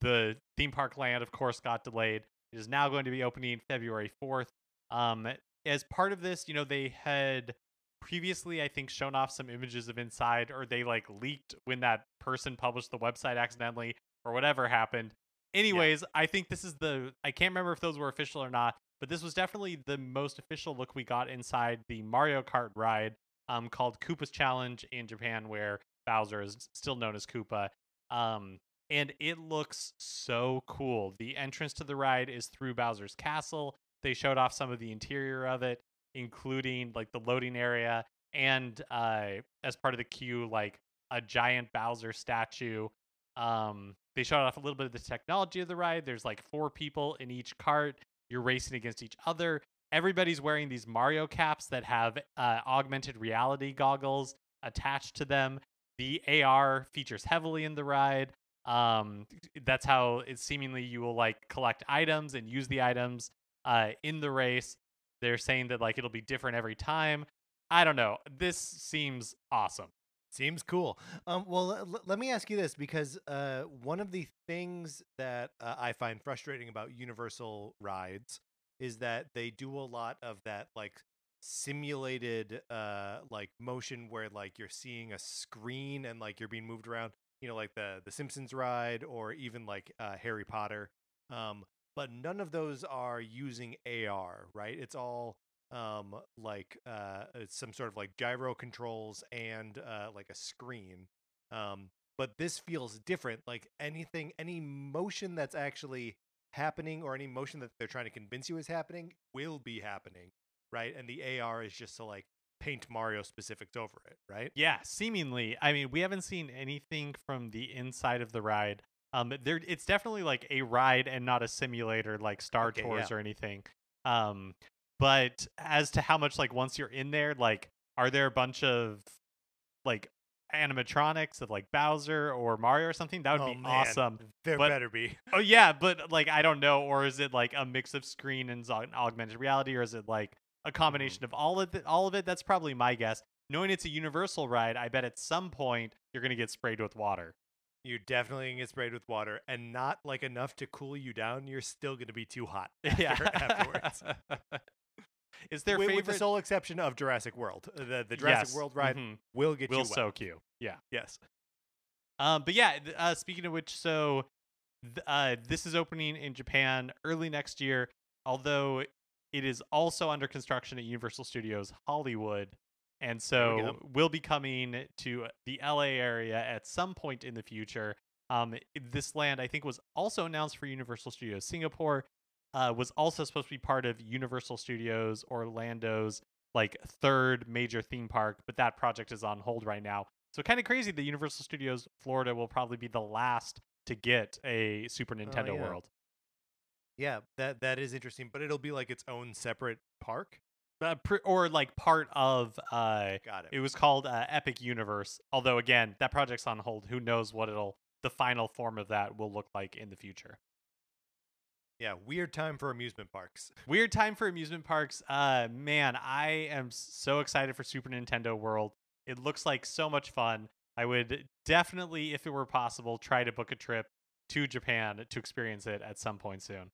The theme park land, of course, got delayed. It is now going to be opening February 4th. Um, as part of this, you know, they had previously i think shown off some images of inside or they like leaked when that person published the website accidentally or whatever happened anyways i think this is the i can't remember if those were official or not but this was definitely the most official look we got inside the mario kart ride um, called koopa's challenge in japan where bowser is still known as koopa um, and it looks so cool the entrance to the ride is through bowser's castle they showed off some of the interior of it including like the loading area and uh as part of the queue like a giant Bowser statue. Um they showed off a little bit of the technology of the ride. There's like four people in each cart. You're racing against each other. Everybody's wearing these Mario caps that have uh, augmented reality goggles attached to them. The AR features heavily in the ride. Um, that's how it seemingly you will like collect items and use the items uh, in the race. They're saying that like it'll be different every time. I don't know. This seems awesome. Seems cool. Um, well, l- let me ask you this because uh, one of the things that uh, I find frustrating about Universal rides is that they do a lot of that like simulated uh like motion where like you're seeing a screen and like you're being moved around you know like the the simpsons ride or even like uh harry potter um but none of those are using ar right? It's all um like uh some sort of like gyro controls and uh like a screen um but this feels different like anything any motion that's actually happening or any motion that they're trying to convince you is happening will be happening right and the ar is just to like paint mario specifics over it right Yeah, seemingly. I mean, we haven't seen anything from the inside of the ride. Um, there, it's definitely like a ride and not a simulator like Star Okay, Tours yeah. or anything. Um, but as to how much like once you're in there, like, are there a bunch of like animatronics of like Bowser or Mario or something? That would Oh, be man. awesome. there But- better be Oh yeah, but like I don't know, or is it like a mix of screen and augmented reality, or is it like a combination of all of it? All of it. That's probably my guess. Knowing it's a universal ride, I bet at some point you're gonna get sprayed with water. you're definitely gonna get sprayed with water and not like enough to cool you down you're still gonna be too hot yeah. afterwards is their with, favorite? with the sole exception of jurassic world Uh, the, the jurassic Yes, world ride mhm, will get will you soak you. Yeah. yes Um, but yeah, uh, speaking of which, so th- uh, this is opening in Japan early next year, although it is also under construction at Universal Studios Hollywood. And we so go. will be coming to the LA area at some point in the future. Um, this land, I think, was also announced for Universal Studios Singapore. Uh, was also supposed to be part of Universal Studios Orlando's like third major theme park, but that project is on hold right now. So kind of crazy that Universal Studios Florida will probably be the last to get a Super Nintendo Oh, yeah. World. Yeah that that is interesting but it'll be like its own separate park Uh, pr- or like part of uh got it it was called uh, Epic Universe. Although again, that project's on hold. Who knows what it'll the final form of that will look like in the future. yeah weird time for amusement parks Weird time for amusement parks. Uh man, I am so excited for Super Nintendo World. It looks like so much fun. I would definitely if it were possible try to book a trip to Japan to experience it at some point soon.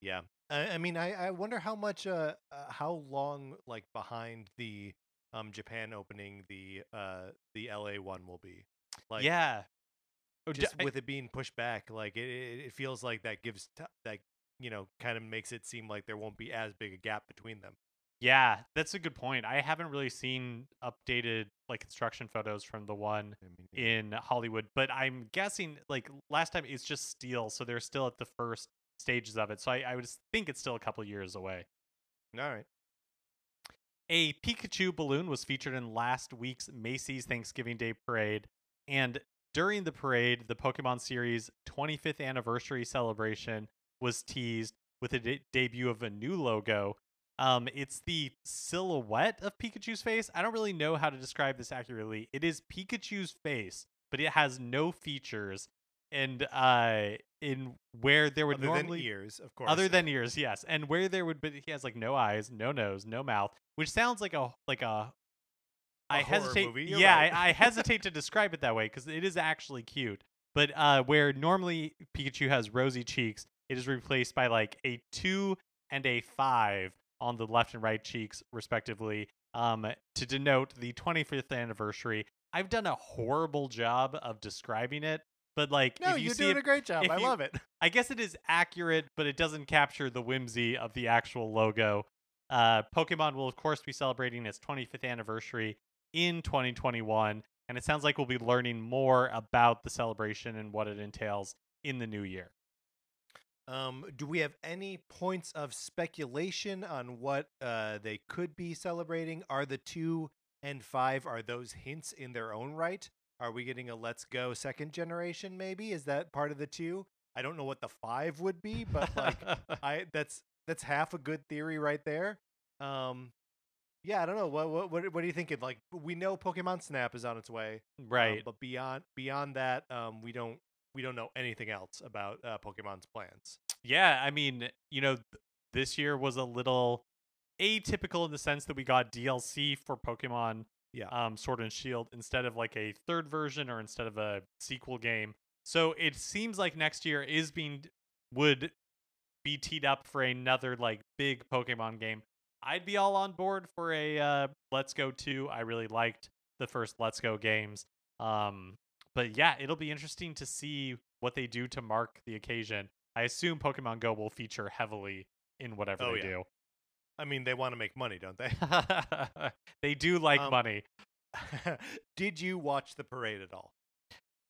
Yeah I, I mean, I, I wonder how much, uh, uh, how long, like behind the um Japan opening, the uh the LA one will be. Like, yeah. Oh, just I- with it being pushed back, like it, it, it feels like that gives t- that you know kind of makes it seem like there won't be as big a gap between them. yeah, that's a good point. I haven't really seen updated like construction photos from the one I mean, yeah. in Hollywood, but I'm guessing like last time it's just steel, so they're still at the first stages of it. So I, I would think it's still a couple years away. all right. A Pikachu balloon was featured in last week's Macy's Thanksgiving Day parade, and during the parade, the Pokemon series 25th anniversary celebration was teased with a de- debut of a new logo. Um, it's the silhouette of Pikachu's face. I don't really know how to describe this accurately. It is Pikachu's face, but it has no features, and uh, in where there would Other normally than ears, of course. other than ears, yes. And where there would be he has like no eyes, no nose, no mouth, which sounds like a like a I horror hesitate movie, Yeah, right. I, I hesitate to describe it that way because it is actually cute. But uh where normally Pikachu has rosy cheeks, it is replaced by like a two and a five on the left and right cheeks, respectively, um, to denote the 25th anniversary. I've done a horrible job of describing it, but like no, if you you're see doing it a great job. I you- love it. I guess it is accurate, but it doesn't capture the whimsy of the actual logo. Uh, Pokemon will, of course, be celebrating its 25th anniversary in 2021, and it sounds like we'll be learning more about the celebration and what it entails in the new year. Um, do we have any points of speculation on what uh, they could be celebrating? Are the two and five are those hints in their own right? Are we getting a Let's Go second generation? Maybe is that part of the two? I don't know what the five would be, but like I that's that's half a good theory right there. Um, yeah, I don't know. What what what, what are you thinking? Like we know Pokemon Snap is on its way, um, right. but beyond beyond that, um, we don't we don't know anything else about uh, Pokemon's plans. Yeah, I mean, you know, th- this year was a little atypical in the sense that we got DLC for Pokemon Yeah. um, Sword and Shield instead of like a third version or instead of a sequel game. So it seems like next year is being would be teed up for another like big Pokemon game. I'd be all on board for a uh, Let's Go 2. I really liked the first Let's Go games. Um, but yeah, it'll be interesting to see what they do to mark the occasion. I assume Pokemon Go will feature heavily in whatever Oh, they yeah. do. I mean, they want to make money, don't they? they do like Um, money. Did you watch the parade at all?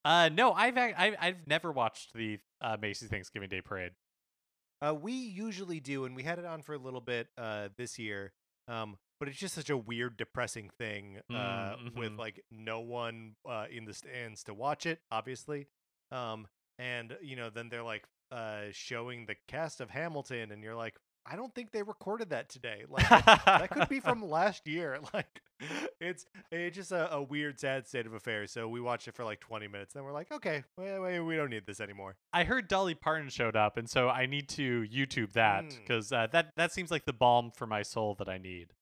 Uh, no, I've I've, I've never watched the uh, Macy's Thanksgiving Day Parade. Uh, we usually do, and we had it on for a little bit uh, this year. Um, but it's just such a weird, depressing thing uh, Mm, with mhm. like no one uh, in the stands to watch it, obviously. Um, and you know, then they're like uh, showing the cast of Hamilton, and you're like, I don't think they recorded that today. Like that could be from last year. Like it's it's just a, a weird, sad state of affairs. So we watched it for like 20 minutes, then we're like, okay, wait, wait, we don't need this anymore. I heard Dolly Parton showed up, and so I need to YouTube that Mm. because uh, that that seems like the balm for my soul that I need.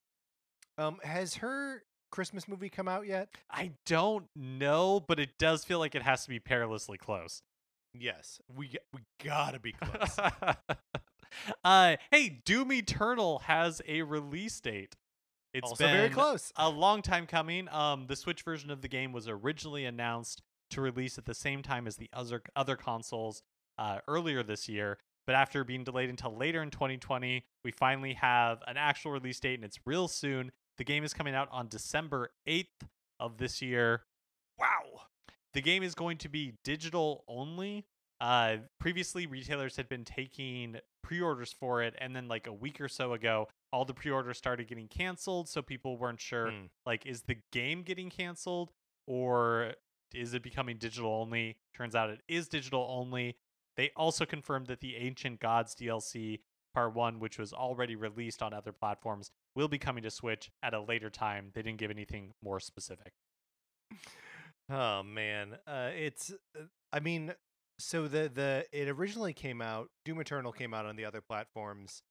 Um, has her Christmas movie come out yet? I don't know, but it does feel like it has to be perilously close. Yes, we we gotta be close. uh, hey, Doom Eternal has a release date. It's also been very close. a long time coming. Um, the Switch version of the game was originally announced to release at the same time as the other other consoles uh, earlier this year, but after being delayed until later in 2020, we finally have an actual release date, and it's real soon. The game is coming out on December 8th of this year. Wow. The game is going to be digital only. Uh, previously, retailers had been taking pre-orders for it, and then like a week or so ago, all the pre-orders started getting canceled, so people weren't sure Mm. like is the game getting canceled or is it becoming digital only turns out it is digital only they also confirmed that the ancient gods dlc part 1 which was already released on other platforms will be coming to switch at a later time they didn't give anything more specific Oh man, uh, it's. uh, I mean, so the the it originally came out. Doom Eternal came out on the other platforms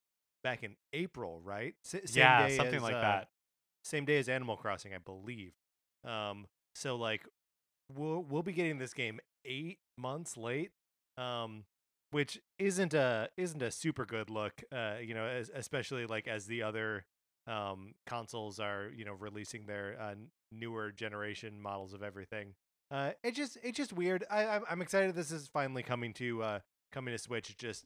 back in April, right? S- same yeah something as, like uh, that Same day as Animal Crossing, I believe. Um, so like, we'll we'll be getting this game eight months late. Um, which isn't a isn't a super good look. Uh, you know, as, especially like as the other um consoles are you know releasing their uh, newer generation models of everything. Uh, it just it's just weird. I I'm, excited this is finally coming to uh coming to Switch. It just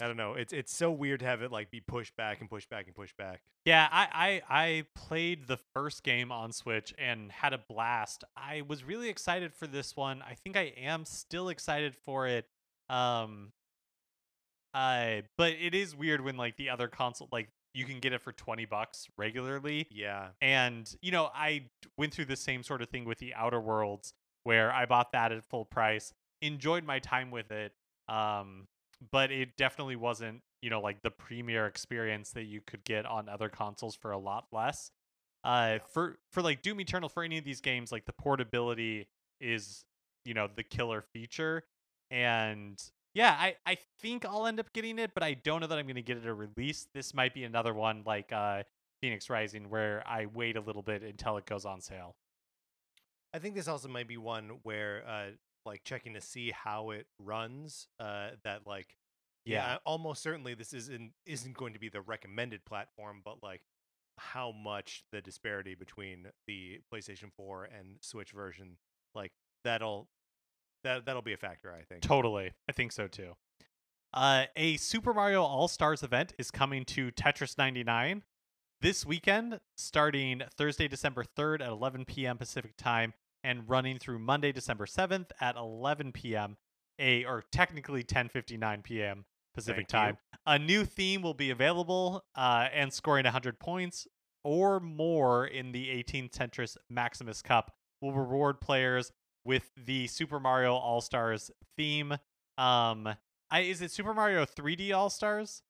I don't know. It's it's so weird to have it like be pushed back and pushed back and pushed back. Yeah, I, I I played the first game on Switch and had a blast. I was really excited for this one. I think I am still excited for it. Um uh but it is weird when like the other console like you can get it for 20 bucks regularly. Yeah. And you know, I went through the same sort of thing with the Outer Worlds where I bought that at full price, enjoyed my time with it. Um but it definitely wasn't, you know, like the premier experience that you could get on other consoles for a lot less. Uh for for like Doom Eternal for any of these games like the portability is, you know, the killer feature and yeah, I, I think I'll end up getting it, but I don't know that I'm going to get it a release. This might be another one like uh, Fenyx Rising where I wait a little bit until it goes on sale. I think this also might be one where uh like checking to see how it runs uh that like yeah, almost certainly this isn't isn't going to be the recommended platform but like how much the disparity between the PlayStation 4 and Switch version like that'll that that'll be a factor I think. Totally. I think so too. Uh, a Super Mario All Stars event is coming to Tetris 99 this weekend, starting Thursday, December 3rd at 11 p.m. Pacific time and running through Monday, December 7th at 11 p.m. A or technically 10:59 p.m. Pacific Thank you. time. A new theme will be available, uh, and scoring 100 points or more in the 18th Tetris Maximus Cup will reward players with the Super Mario All Stars theme. Um, I, is it Super Mario 3D All Stars?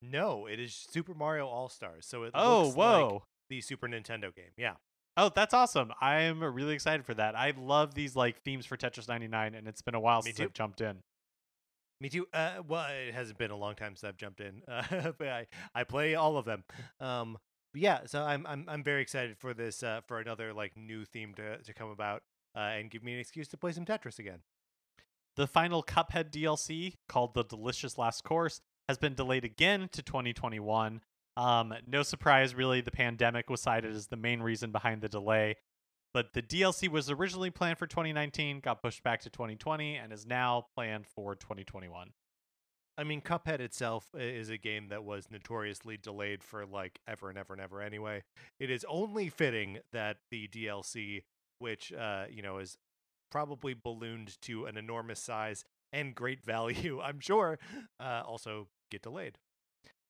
No, it is Super Mario All-Stars. So it Oh, looks whoa. like the Super Nintendo game. Yeah. Oh, that's awesome. I'm really excited for that. I love these like themes for Tetris 99 and it's been a while Me since too. I've jumped in. Me too. Uh, well, it hasn't been a long time since I've jumped in, uh, but I, I play all of them. Um, yeah, so I'm I'm I'm very excited for this uh, for another like new theme to to come about uh, and give me an excuse to play some Tetris again. The final Cuphead DLC, called The Delicious Last Course, has been delayed again to 2021. Um, no surprise, really, the pandemic was cited as the main reason behind the delay. But the DLC was originally planned for 2019, got pushed back to 2020, and is now planned for 2021. I mean, Cuphead itself is a game that was notoriously delayed for like ever and ever and ever. Anyway, it is only fitting that the DLC, which uh, you know is probably ballooned to an enormous size and great value, I'm sure, uh, also get delayed.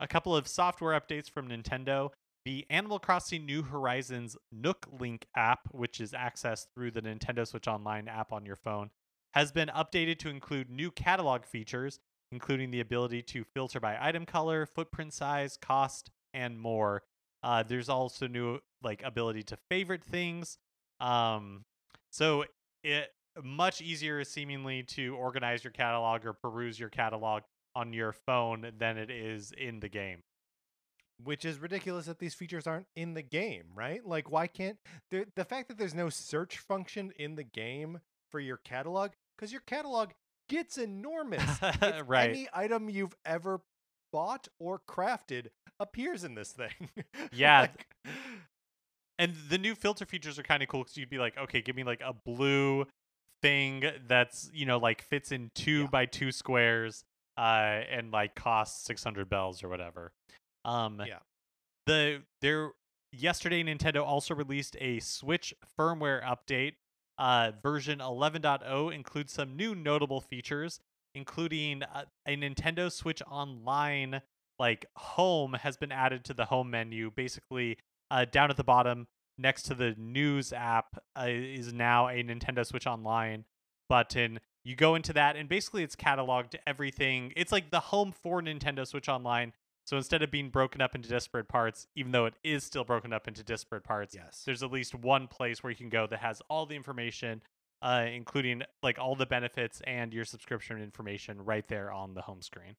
A couple of software updates from Nintendo. The Animal Crossing New Horizons Nook Link app, which is accessed through the Nintendo Switch Online app on your phone, has been updated to include new catalog features, including the ability to filter by item color, footprint size, cost, and more. Uh, there's also new like ability to favorite things. Um, so it much easier seemingly to organize your catalog or peruse your catalog on your phone than it is in the game. Which is ridiculous that these features aren't in the game, right? Like, why can't there, the fact that there's no search function in the game for your catalog? Because your catalog gets enormous. Right. Any item you've ever bought or crafted appears in this thing. Yeah, Like, and the new filter features are kind of cool because you'd be like, okay, give me like a blue thing that's you know like fits in two Yeah. by two squares, uh, and like costs six hundred bells or whatever. Um, Yeah. The there yesterday Nintendo also released a Switch firmware update. Uh, version 11.0 includes some new notable features, including uh, a Nintendo Switch Online like home has been added to the home menu. Basically, uh, down at the bottom next to the news app uh, is now a Nintendo Switch Online button. You go into that, and basically, it's cataloged everything. It's like the home for Nintendo Switch Online. So instead of being broken up into disparate parts, even though it is still broken up into disparate parts, yes. there's at least one place where you can go that has all the information, uh, including like all the benefits and your subscription information right there on the home screen.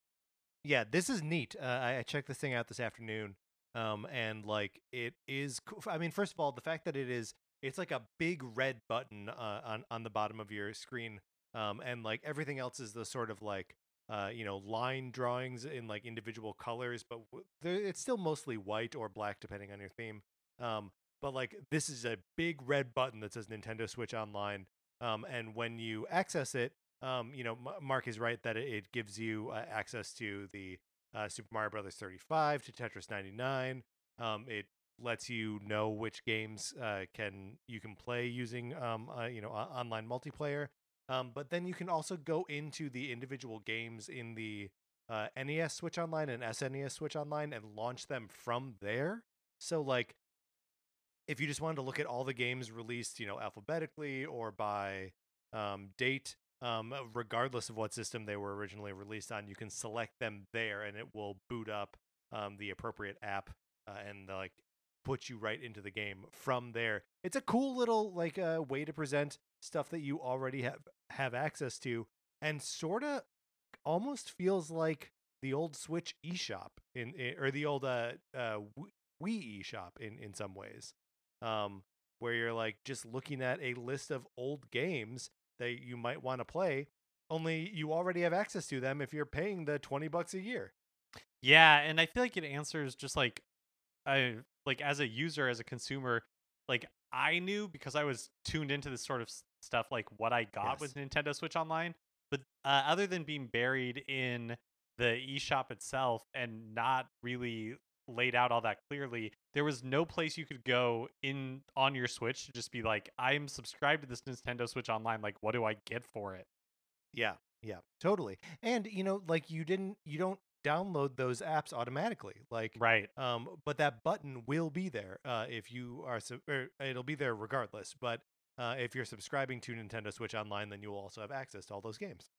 Yeah, this is neat. Uh, I, I checked this thing out this afternoon, um, and like it is. co- I mean, first of all, the fact that it is, it's like a big red button uh, on on the bottom of your screen um, and like everything else is the sort of like uh, you know line drawings in like individual colors, but it's still mostly white or black depending on your theme. Um, but like this is a big red button that says Nintendo Switch Online, um, and when you access it, um, you know M- Mark is right that it, it gives you uh, access to the uh, Super Mario Brothers 35 to Tetris 99. Um, it lets you know which games uh, can you can play using um, uh, you know online multiplayer. Um, but then you can also go into the individual games in the uh, NES Switch Online and SNES Switch Online and launch them from there. So like if you just wanted to look at all the games released, you know, alphabetically or by um, date, um, regardless of what system they were originally released on, you can select them there, and it will boot up um, the appropriate app uh, and uh, like put you right into the game from there. It's a cool little like uh, way to present stuff that you already have have access to, and sort of almost feels like the old Switch eShop in, in or the old uh, uh, Wii eShop in in some ways um, where you're like just looking at a list of old games that you might want to play, only you already have access to them if you're paying the 20 bucks a year. Yeah, and I feel like it answers just like I like as a user, as a consumer, like I knew because I was tuned into this sort of stuff, like what I got with Nintendo Switch Online. But uh, other than being buried in the eShop itself and not really laid out all that clearly, there was no place you could go in on your Switch to just be like, I'm subscribed to this Nintendo Switch Online. Like, what do I get for it? Yeah, yeah, totally. And you know, like you didn't, you don't download those apps automatically. Like, Right. um, but that button will be there uh, if you are, sub- or it'll be there regardless. But uh, if you're subscribing to Nintendo Switch Online, then you will also have access to all those games.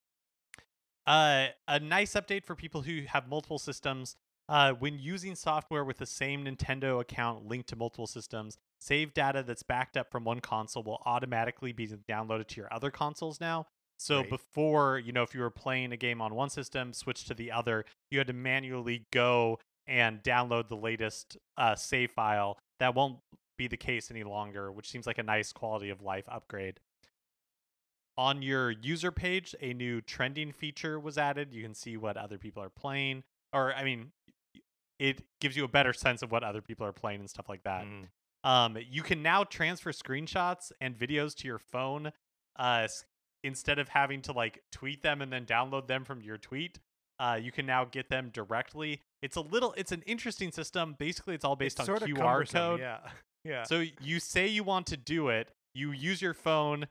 Uh, a nice update for people who have multiple systems. Uh, when using software with the same Nintendo account linked to multiple systems, save data that's backed up from one console will automatically be downloaded to your other consoles now. So Right. before, you know, if you were playing a game on one system, switch to the other, you had to manually go and download the latest uh, save file. That won't be the case any longer, which seems like a nice quality of life upgrade. On your user page, a new trending feature was added. You can see what other people are playing, or I mean, it gives you a better sense of what other people are playing and stuff like that. Mm. Um, you can now transfer screenshots and videos to your phone, uh, instead of having to like tweet them and then download them from your tweet. Uh, you can now get them directly. It's a little, it's an interesting system. Basically, it's all based It's on QR code. Yeah, yeah. So you say you want to do it, you use your phone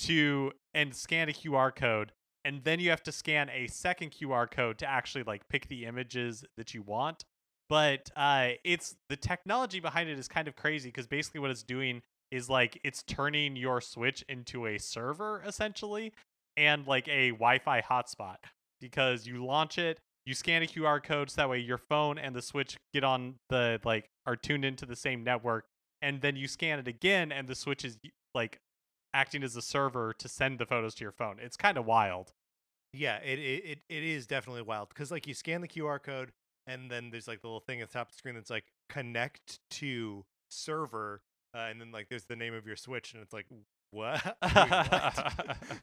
to and scan a QR code, and then you have to scan a second QR code to actually like pick the images that you want. But uh, it's the technology behind it is kind of crazy because basically what it's doing is like it's turning your Switch into a server essentially and like a Wi-Fi hotspot because you launch it, you scan a QR code so that way your phone and the Switch get on the like are tuned into the same network and then you scan it again and the switch is like acting as a server to send the photos to your phone. It's kind of wild. Yeah, it it it, is definitely wild because like you scan the QR code and then there's like the little thing at the top of the screen that's like connect to server, uh, and then like there's the name of your Switch and it's like what? What?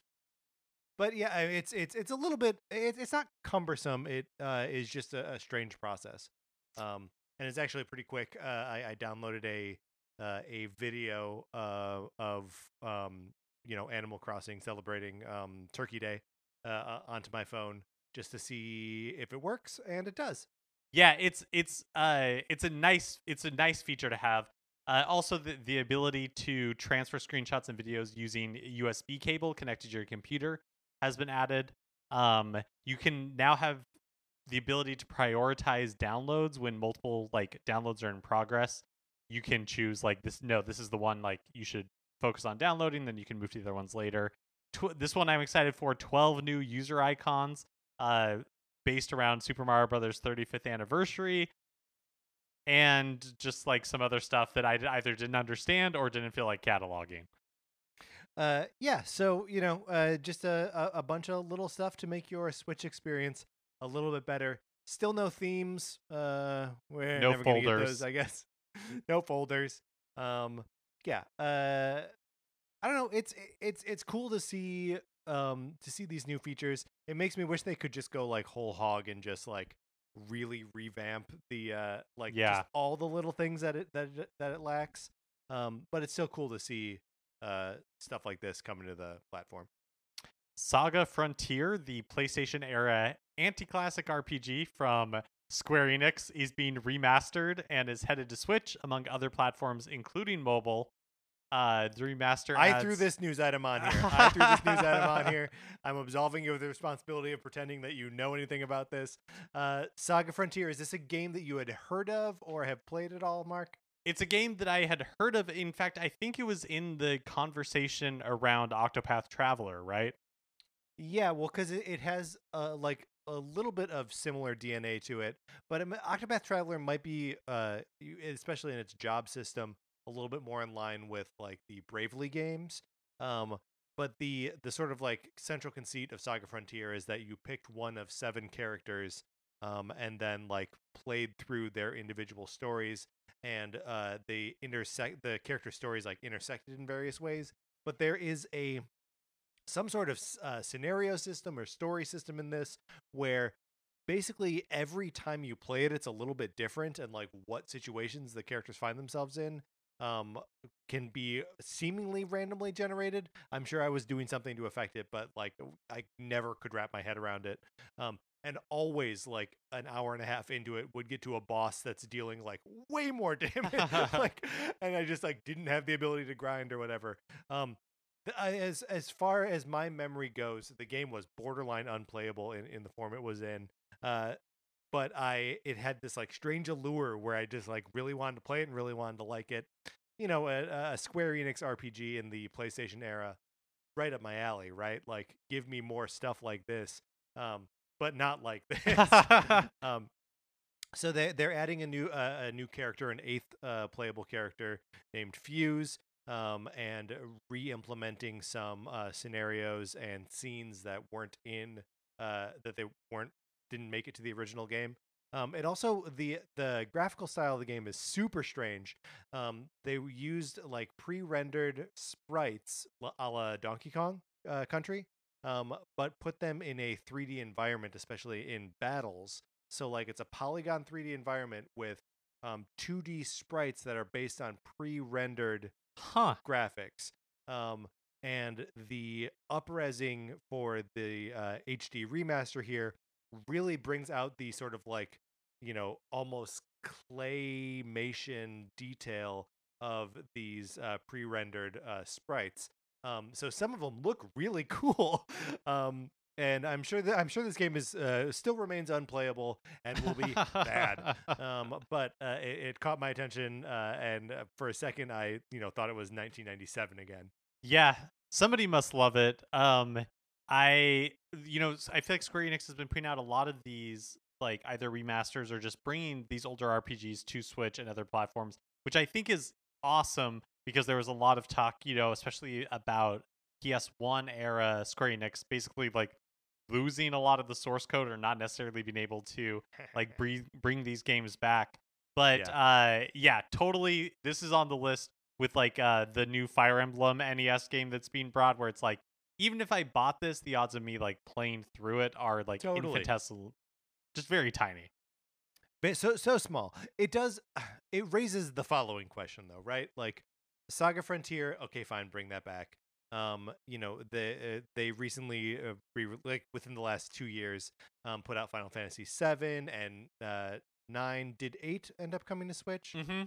but yeah, it's it's it's a little bit. It, it's not cumbersome. It uh, is just a, a strange process, um, and it's actually pretty quick. Uh, I, I downloaded a uh, a video uh, of um, you know Animal Crossing celebrating um, Turkey Day uh, uh, onto my phone just to see if it works, and it does. Yeah it's it's uh it's a nice it's a nice feature to have uh, also the, the ability to transfer screenshots and videos using usb cable connected to your computer has been added. Um you can now have the ability to prioritize downloads when multiple like downloads are in progress. You can choose like this no this is the one like you should focus on downloading then you can move to the other ones later. Tw- this one i'm excited for 12 new user icons uh based around super mario brothers 35th anniversary and just like some other stuff that I either didn't understand or didn't feel like cataloging Uh, yeah. So you know, uh, just a, a bunch of little stuff to make your Switch experience a little bit better. Still no themes. Uh, we're No never gonna get folders. those, I guess. no folders. Um, yeah. Uh, I don't know. It's it's it's cool to see um to see these new features. It makes me wish they could just go like whole hog and just like really revamp the uh like Yeah. just all the little things that it that it, that it lacks. Um, but it's still cool to see uh stuff like this coming to the platform. Saga Frontier, the PlayStation era anti classic RPG from Square Enix, is being remastered and is headed to Switch, among other platforms, including mobile. Uh, the remaster. I threw this news item on here. I threw this news item on here. I'm absolving you of the responsibility of pretending that you know anything about this. Uh, Saga Frontier, is this a game that you had heard of or have played at all, Mark? It's a game that I had heard of. In fact, I think it was in the conversation around Octopath Traveler, right? Yeah, well, because it, it has uh, like a little bit of similar DNA to it, but um, Octopath Traveler might be, uh, especially in its job system, a little bit more in line with like the Bravely games. Um, but the the sort of like central conceit of Saga Frontier is that you picked one of seven characters, um, and then like played through their individual stories, and uh, they intersect the character stories like intersected in various ways. But there is a some sort of uh, scenario system or story system in this where basically every time you play it it's a little bit different and like what situations the characters find themselves in um can be seemingly randomly generated. I'm sure i was doing something to affect it but like i never could wrap my head around it. Um and always like an hour and a half into it would get to a boss that's dealing like way more damage like and i just like didn't have the ability to grind or whatever. Um th- I- as as far as my memory goes, the game was borderline unplayable in, in the form it was in. Uh, but I it had this like strange allure where I just like really wanted to play it and really wanted to like it. You know, a, a Square Enix RPG in the PlayStation era, right up my alley. Right, like give me more stuff like this, um, but not like this. um, so they they're adding a new uh, a new character, an eighth uh, playable character named Fuse, um, and re-implementing some uh, scenarios and scenes that weren't in uh, that they weren't didn't make it to the original game. Um, it also the the graphical style of the game is super strange. Um, they used like pre-rendered sprites la- a la Donkey Kong uh, Country, um, but put them in a 3D environment, especially in battles. So like it's a polygon 3D environment with um, 2D sprites that are based on pre-rendered Huh. graphics. Um, and the upresing for the uh, HD remaster here really brings out the sort of like, you know, almost claymation detail of these uh, pre-rendered uh, sprites. Um, so some of them look really cool. Um, and I'm sure that I'm sure this game is uh, still remains unplayable and will be bad um, but uh, it, it caught my attention, uh, and uh, for a second, I you know thought it was 1997 again. Yeah, somebody must love it. Um, I, you know, I feel like Square Enix has been putting out a lot of these, like either remasters or just bringing these older RPGs to Switch and other platforms, which I think is awesome because there was a lot of talk, you know, especially about PS1 era Square Enix basically like losing a lot of the source code or not necessarily being able to like bring bring these games back. But uh yeah, totally this is on the list with like uh the new Fire Emblem NES game that's being brought where it's like even if I bought this, the odds of me like playing through it are like Totally. infinitesimal just very tiny. But so so small. It does. It raises the following question though, right? Like Saga Frontier. Okay, fine, bring that back. Um, you know, the uh, they recently uh, re- like within the last two years, um, put out Final Fantasy seven and uh nine. Did eight end up coming to Switch? Mm-hmm.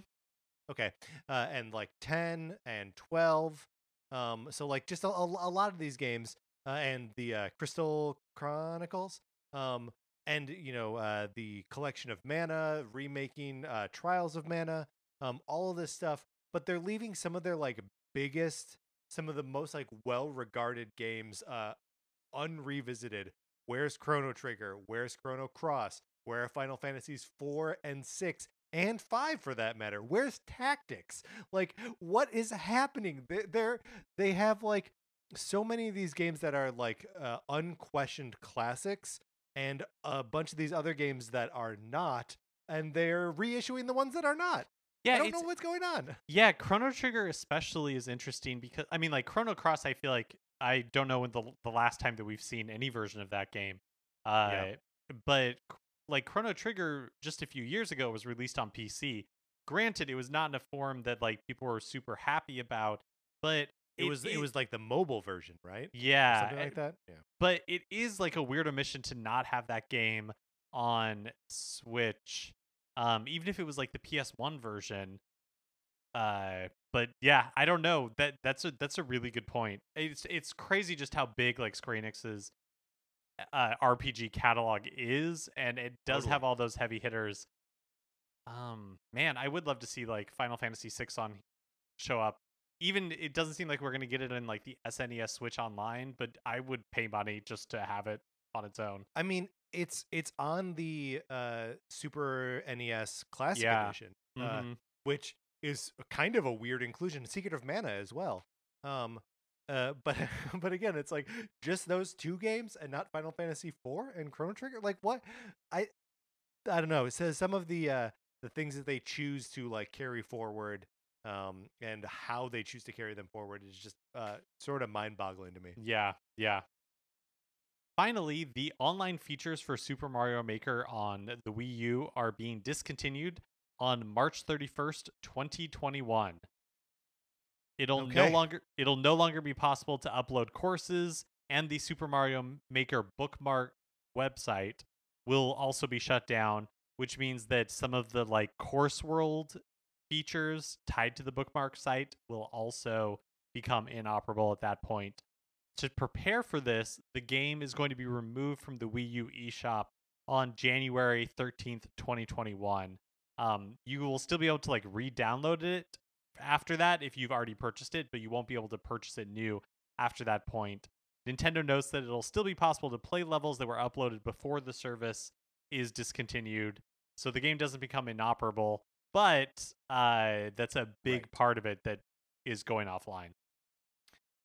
Okay. Uh, and like 10 and 12. Um, so like just a, a, lot of these games uh, and the uh, Crystal Chronicles. Um, and you know uh, the collection of mana, remaking uh, Trials of Mana, um, all of this stuff. But they're leaving some of their like biggest, some of the most like well-regarded games uh, unrevisited. Where's Chrono Trigger? Where's Chrono Cross? Where are Final Fantasies 4 and 6 and 5 for that matter? Where's Tactics? Like what is happening? They they're they have like so many of these games that are like uh, unquestioned classics and a bunch of these other games that are not and they're reissuing the ones that are not. Yeah, I don't know what's going on. Yeah, Chrono Trigger especially is interesting because I mean, like Chrono Cross, I feel like I don't know when the the last time that we've seen any version of that game. Uh, but c- like Chrono Trigger, just a few years ago, was released on PC. Granted, it was not in a form that like people were super happy about, but It, was it, was like the mobile version, right? Yeah, something a- like that. Yeah. but it is like a weird omission to not have that game on Switch. Um, even if it was like the PS1 version. Uh, but yeah, I don't know. That that's a that's a really good point. It's it's crazy just how big like Square Enix's uh, RPG catalog is, and it does Totally. have all those heavy hitters. Um, man, I would love to see like Final Fantasy VI on show up. Even it doesn't seem like we're gonna get it in like the SNES Switch Online, but I would pay money just to have it on its own. I mean, it's it's on the uh Super NES Classic Yeah. Edition, uh, Mhm. which is kind of a weird inclusion. Secret of Mana as well. Um, uh, but but again, it's like just those two games and not Final Fantasy IV and Chrono Trigger. Like what? I I don't know. It says some of the uh the things that they choose to like carry forward. Um, and how they choose to carry them forward is just uh sort of mind-boggling to me. Yeah, yeah. Finally, the online features for Super Mario Maker on the Wii U are being discontinued on March 31st, 2021. It'll no longer it'll no longer be possible to upload courses and the Super Mario Maker bookmark website will also be shut down, which means that some of the like course world features tied to the bookmark site will also become inoperable at that point. To prepare for this, the game is going to be removed from the Wii U eShop on January 13th, 2021. Um, you will still be able to like re-download it after that if you've already purchased it, but you won't be able to purchase it new after that point. Nintendo notes that it'll still be possible to play levels that were uploaded before the service is discontinued, so the game doesn't become inoperable. But uh, that's a big Right. part of it that is going offline.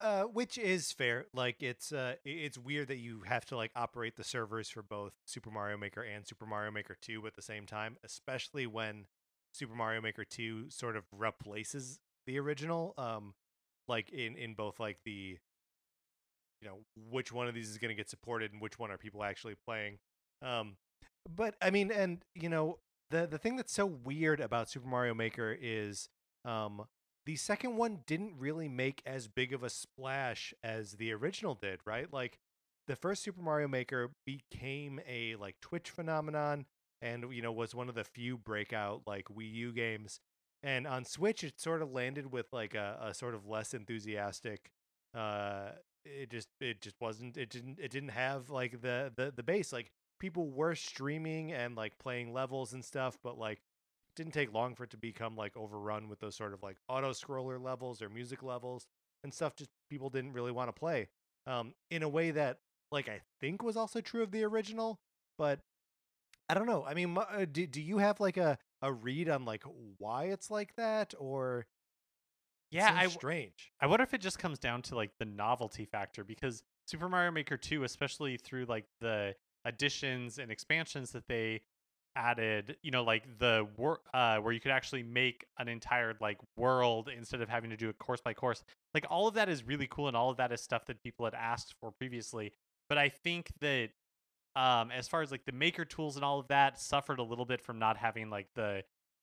Uh, which is fair. Like it's uh, it's weird that you have to like operate the servers for both Super Mario Maker and Super Mario Maker Two at the same time, especially when Super Mario Maker Two sort of replaces the original. Um, like in in both like the, you know, which one of these is going to get supported and which one are people actually playing. Um, but I mean, and you know, the the thing that's so weird about Super Mario Maker is, um, the second one didn't really make as big of a splash as the original did, right? Like the first Super Mario Maker became a like Twitch phenomenon and you know was one of the few breakout like Wii U games. And on Switch it sort of landed with like a, a sort of less enthusiastic uh it just it just wasn't it didn't it didn't have like the the the base like people were streaming and like playing levels and stuff but like didn't take long for it to become like overrun with those sort of like auto scroller levels or music levels and stuff just people didn't really want to play um in a way that like i think was also true of the original but i don't know i mean uh, do, do you have like a a read on like why it's like that or Yeah, seems I w- strange I wonder if it just comes down to like the novelty factor because Super Mario Maker 2, especially through like the additions and expansions that they added, you know, like the wor- uh where you could actually make an entire like world instead of having to do it course by course. Like all of that is really cool and all of that is stuff that people had asked for previously. But I think that um as far as like the maker tools and all of that suffered a little bit from not having like the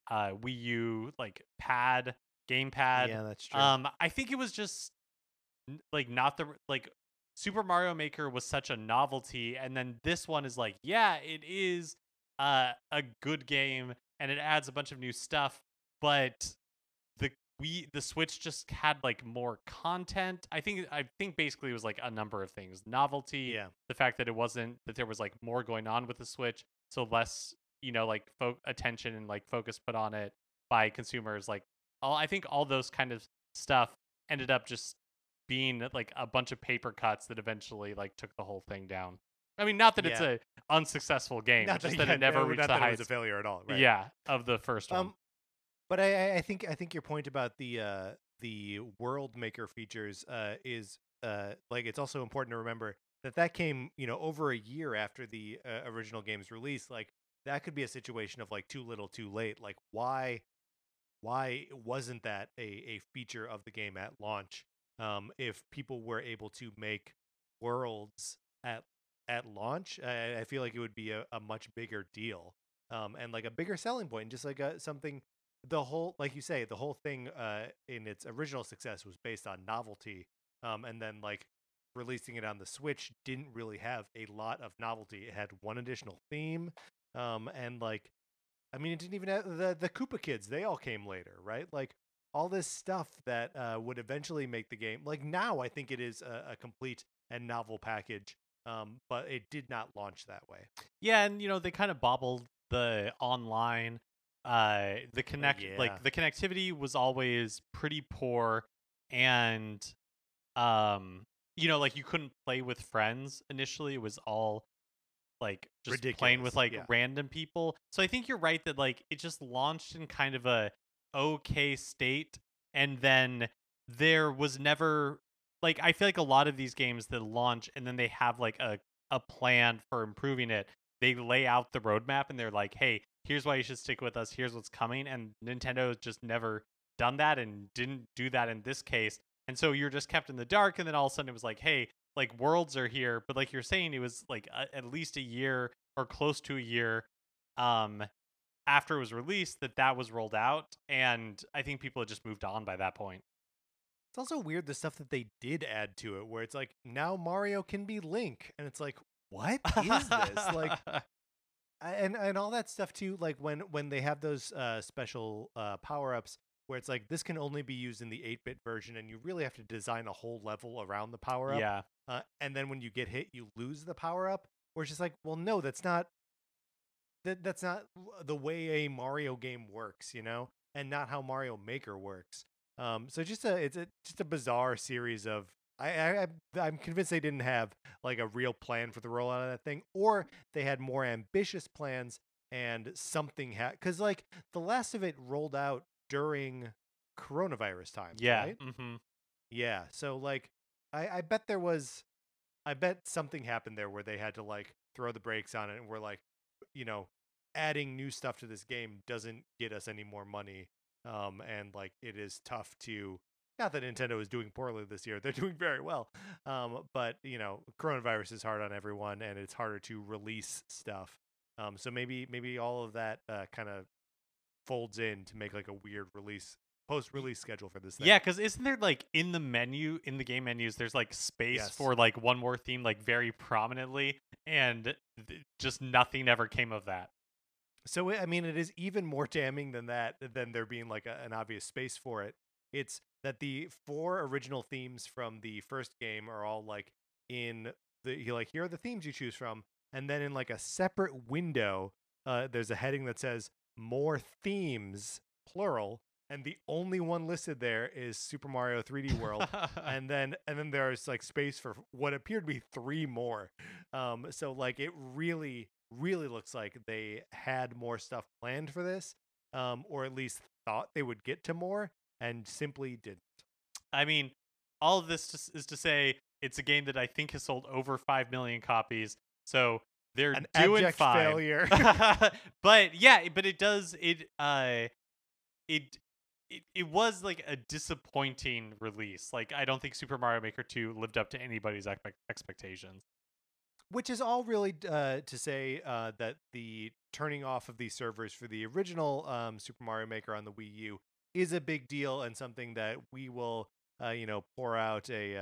uh Wii U like pad gamepad. Yeah that's true. Um, I think it was just like not the like Super Mario Maker was such a novelty, and then this one is like, yeah, it is uh, a good game, and it adds a bunch of new stuff, but we the Switch just had like more content. I think I think basically it was like a number of things: novelty, yeah the fact that it wasn't that there was like more going on with the Switch, so less you know like fo- attention and like focus put on it by consumers. Like all I think all those kind of stuff ended up just being like a bunch of paper cuts that eventually like took the whole thing down. I mean, not that it's a unsuccessful game, Not just that, that yeah, it never reached the that it heights. was a failure at all right Yeah, of the first one. Um, but I, I- think I think your point about the uh, the world maker features uh, is uh, like it's also important to remember that that came you know over a year after the uh, original game's release. Like that could be a situation of like too little, too late. Like why why wasn't that a, a feature of the game at launch? um, if people were able to make worlds at at launch. I, I feel like it would be a, a much bigger deal um, and like a bigger selling point, and just like a, something. The whole, like you say, the whole thing uh, in its original success was based on novelty, um, and then like releasing it on the Switch didn't really have a lot of novelty. It had one additional theme, um, and like, I mean, it didn't even have the the Koopa Kids. They all came later, right? Like all this stuff that uh, would eventually make the game. Like now, I think it is a, a complete and novel package, um, but it did not launch that way. Yeah, and you know they kind of bobbled the online uh the connect yeah. like the connectivity was always pretty poor and um you know like you couldn't play with friends initially it was all like just playing with like yeah. random people so i think you're right that like it just launched in kind of a okay state and then there was never like i feel like a lot of these games that launch and then they have like a a plan for improving it they lay out the roadmap and they're like, hey, here's why you should stick with us. Here's what's coming. And Nintendo has just never done that and didn't do that in this case. And so you're just kept in the dark. And then all of a sudden it was like, hey, like worlds are here. But like you're saying, it was like a, at least a year or close to a year um, after it was released that that was rolled out. And I think people had just moved on by that point. It's also weird the stuff that they did add to it, where it's like now Mario can be Link, and it's like, what is this? like, and and all that stuff too. Like when when they have those uh, special uh, power ups, where it's like this can only be used in the eight bit version, and you really have to design a whole level around the power up. yeah. Uh, and then when you get hit, you lose the power up. Where it's just like, well, no, that's not. That that's not the way a Mario game works, you know, and not how Mario Maker works. Um, so just a it's a just a bizarre series of. I, I I'm- I'm convinced they didn't have like a real plan for the rollout of that thing, or they had more ambitious plans and something had because like the last of it rolled out during coronavirus times. Yeah. right? hmm Yeah. So like I, I bet there was I bet something happened there where they had to like throw the brakes on it and we're like, you know, adding new stuff to this game doesn't get us any more money. Um and like it is tough to not that Nintendo is doing poorly this year. They're doing very well. Um, but you know, coronavirus is hard on everyone and it's harder to release stuff. Um, so maybe maybe all of that uh, kind of folds in to make like a weird release post release schedule for this thing. Yeah, because isn't there like in the menu, in the game menus, there's like space Yes. for like one more theme, like very prominently, and th- just nothing ever came of that. So I mean, it is even more damning than that than there being like a, an obvious space for it. It's that the four original themes from the first game are all like in the you like here are the themes you choose from, and then in like a separate window, uh, there's a heading that says more themes plural, and the only one listed there is Super Mario 3D World. and then and then there's like space for what appeared to be three more um so like it really really looks like they had more stuff planned for this um or at least thought they would get to more and simply didn't I mean, all of this is to say it's a game that I think has sold over five million copies, so they're an doing fine. failure but yeah, but it does it uh it it, it was like a disappointing release. Like I don't think Super Mario Maker 2 lived up to anybody's expectations. which is all really uh, to say uh, that the turning off of these servers for the original um, Super Mario Maker on the Wii U is a big deal and something that we will, uh, you know, pour out a, uh,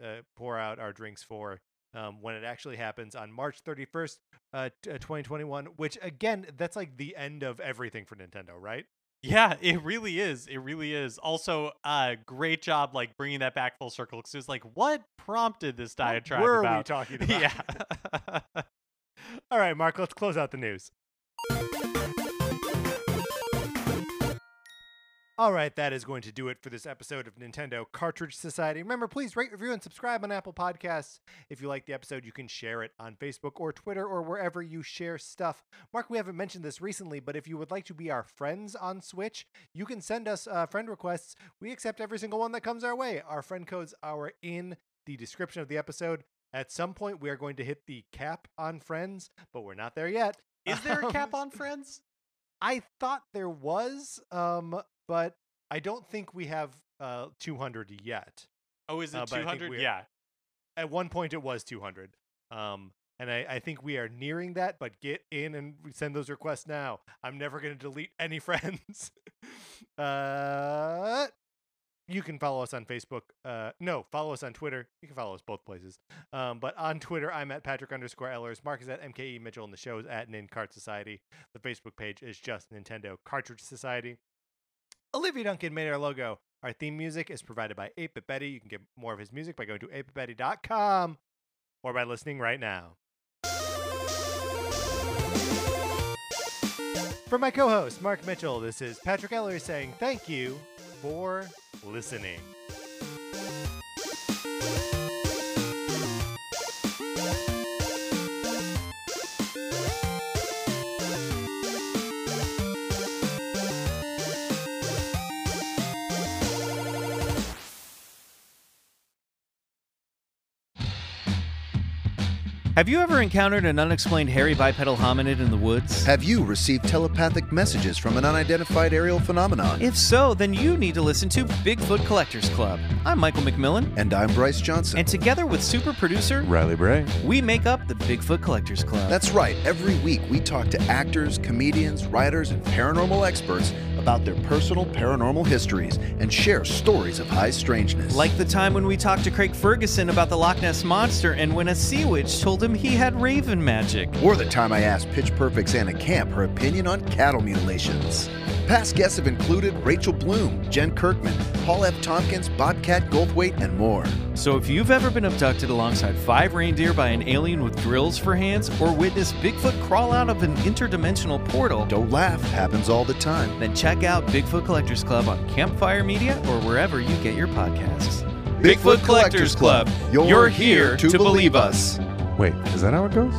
a, a pour out our drinks for um, when it actually happens on March thirty first, uh, t- uh, twenty twenty one. Which again, that's like the end of everything for Nintendo, right? Yeah, it really is. It really is. Also, uh, great job like bringing that back full circle. Because it was like, what prompted this diatribe? What were we talking about? yeah. All right, Mark. Let's close out the news. All right, that is going to do it for this episode of Nintendo Cartridge Society. Remember, please rate, review, and subscribe on Apple Podcasts. If you like the episode, you can share it on Facebook or Twitter or wherever you share stuff. Mark, we haven't mentioned this recently, but if you would like to be our friends on Switch, you can send us uh, friend requests. We accept every single one that comes our way. Our friend codes are in the description of the episode. At some point, we are going to hit the cap on friends, but we're not there yet. is there a cap Um, on friends? I thought there was, um, but I don't think we have uh 200 yet. Oh, is Uh, it but 200? we're- Yeah. At one point, it was 200. Um, and I, I think we are nearing that. But get in and send those requests now. I'm never going to delete any friends. uh, you can follow us on Facebook. Uh, no, follow us on Twitter. You can follow us both places. Um, but on Twitter, I'm at Patrick underscore Ellers. Mark is at MKE Mitchell, and the show is at Nin Cart Society. The Facebook page is just Nintendo Cartridge Society. Olivia Duncan made our logo. Our theme music is provided by 8-Bit Betty. You can get more of his music by going to 8bitbetty.com or by listening right now. For my co-host, Mark Mitchell, this is Patrick Ellery saying thank you for listening. Have you ever encountered an unexplained hairy bipedal hominid in the woods? Have you received telepathic messages from an unidentified aerial phenomenon? If so, then you need to listen to Bigfoot Collectors Club. I'm Michael McMillian, and I'm Bryce Johnson. and together with super producer, Riley Bray. we make up the Bigfoot Collectors Club. That's right. Every week we talk to actors, comedians, writers, and paranormal experts about their personal paranormal histories and share stories of high strangeness. like the time when we talked to Craig Ferguson about the Loch Ness Monster and when a sea witch told him he had raven magic. or the time I asked Pitch Perfect's Anna Camp her opinion on cattle mutilations. Past guests have included Rachel Bloom, Jen Kirkman, Paul F. Tompkins, Bobcat Goldthwait, and more. So if you've ever been abducted alongside five reindeer by an alien with drills for hands or witnessed Bigfoot crawl out of an interdimensional portal, Don't laugh, happens all the time. then check out Bigfoot Collectors Club on Campfire Media or wherever you get your podcasts. Bigfoot Collectors Club. You're here to believe us. Wait, is that how it goes?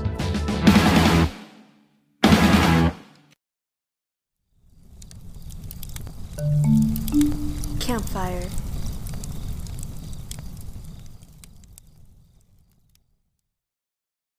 Campfire.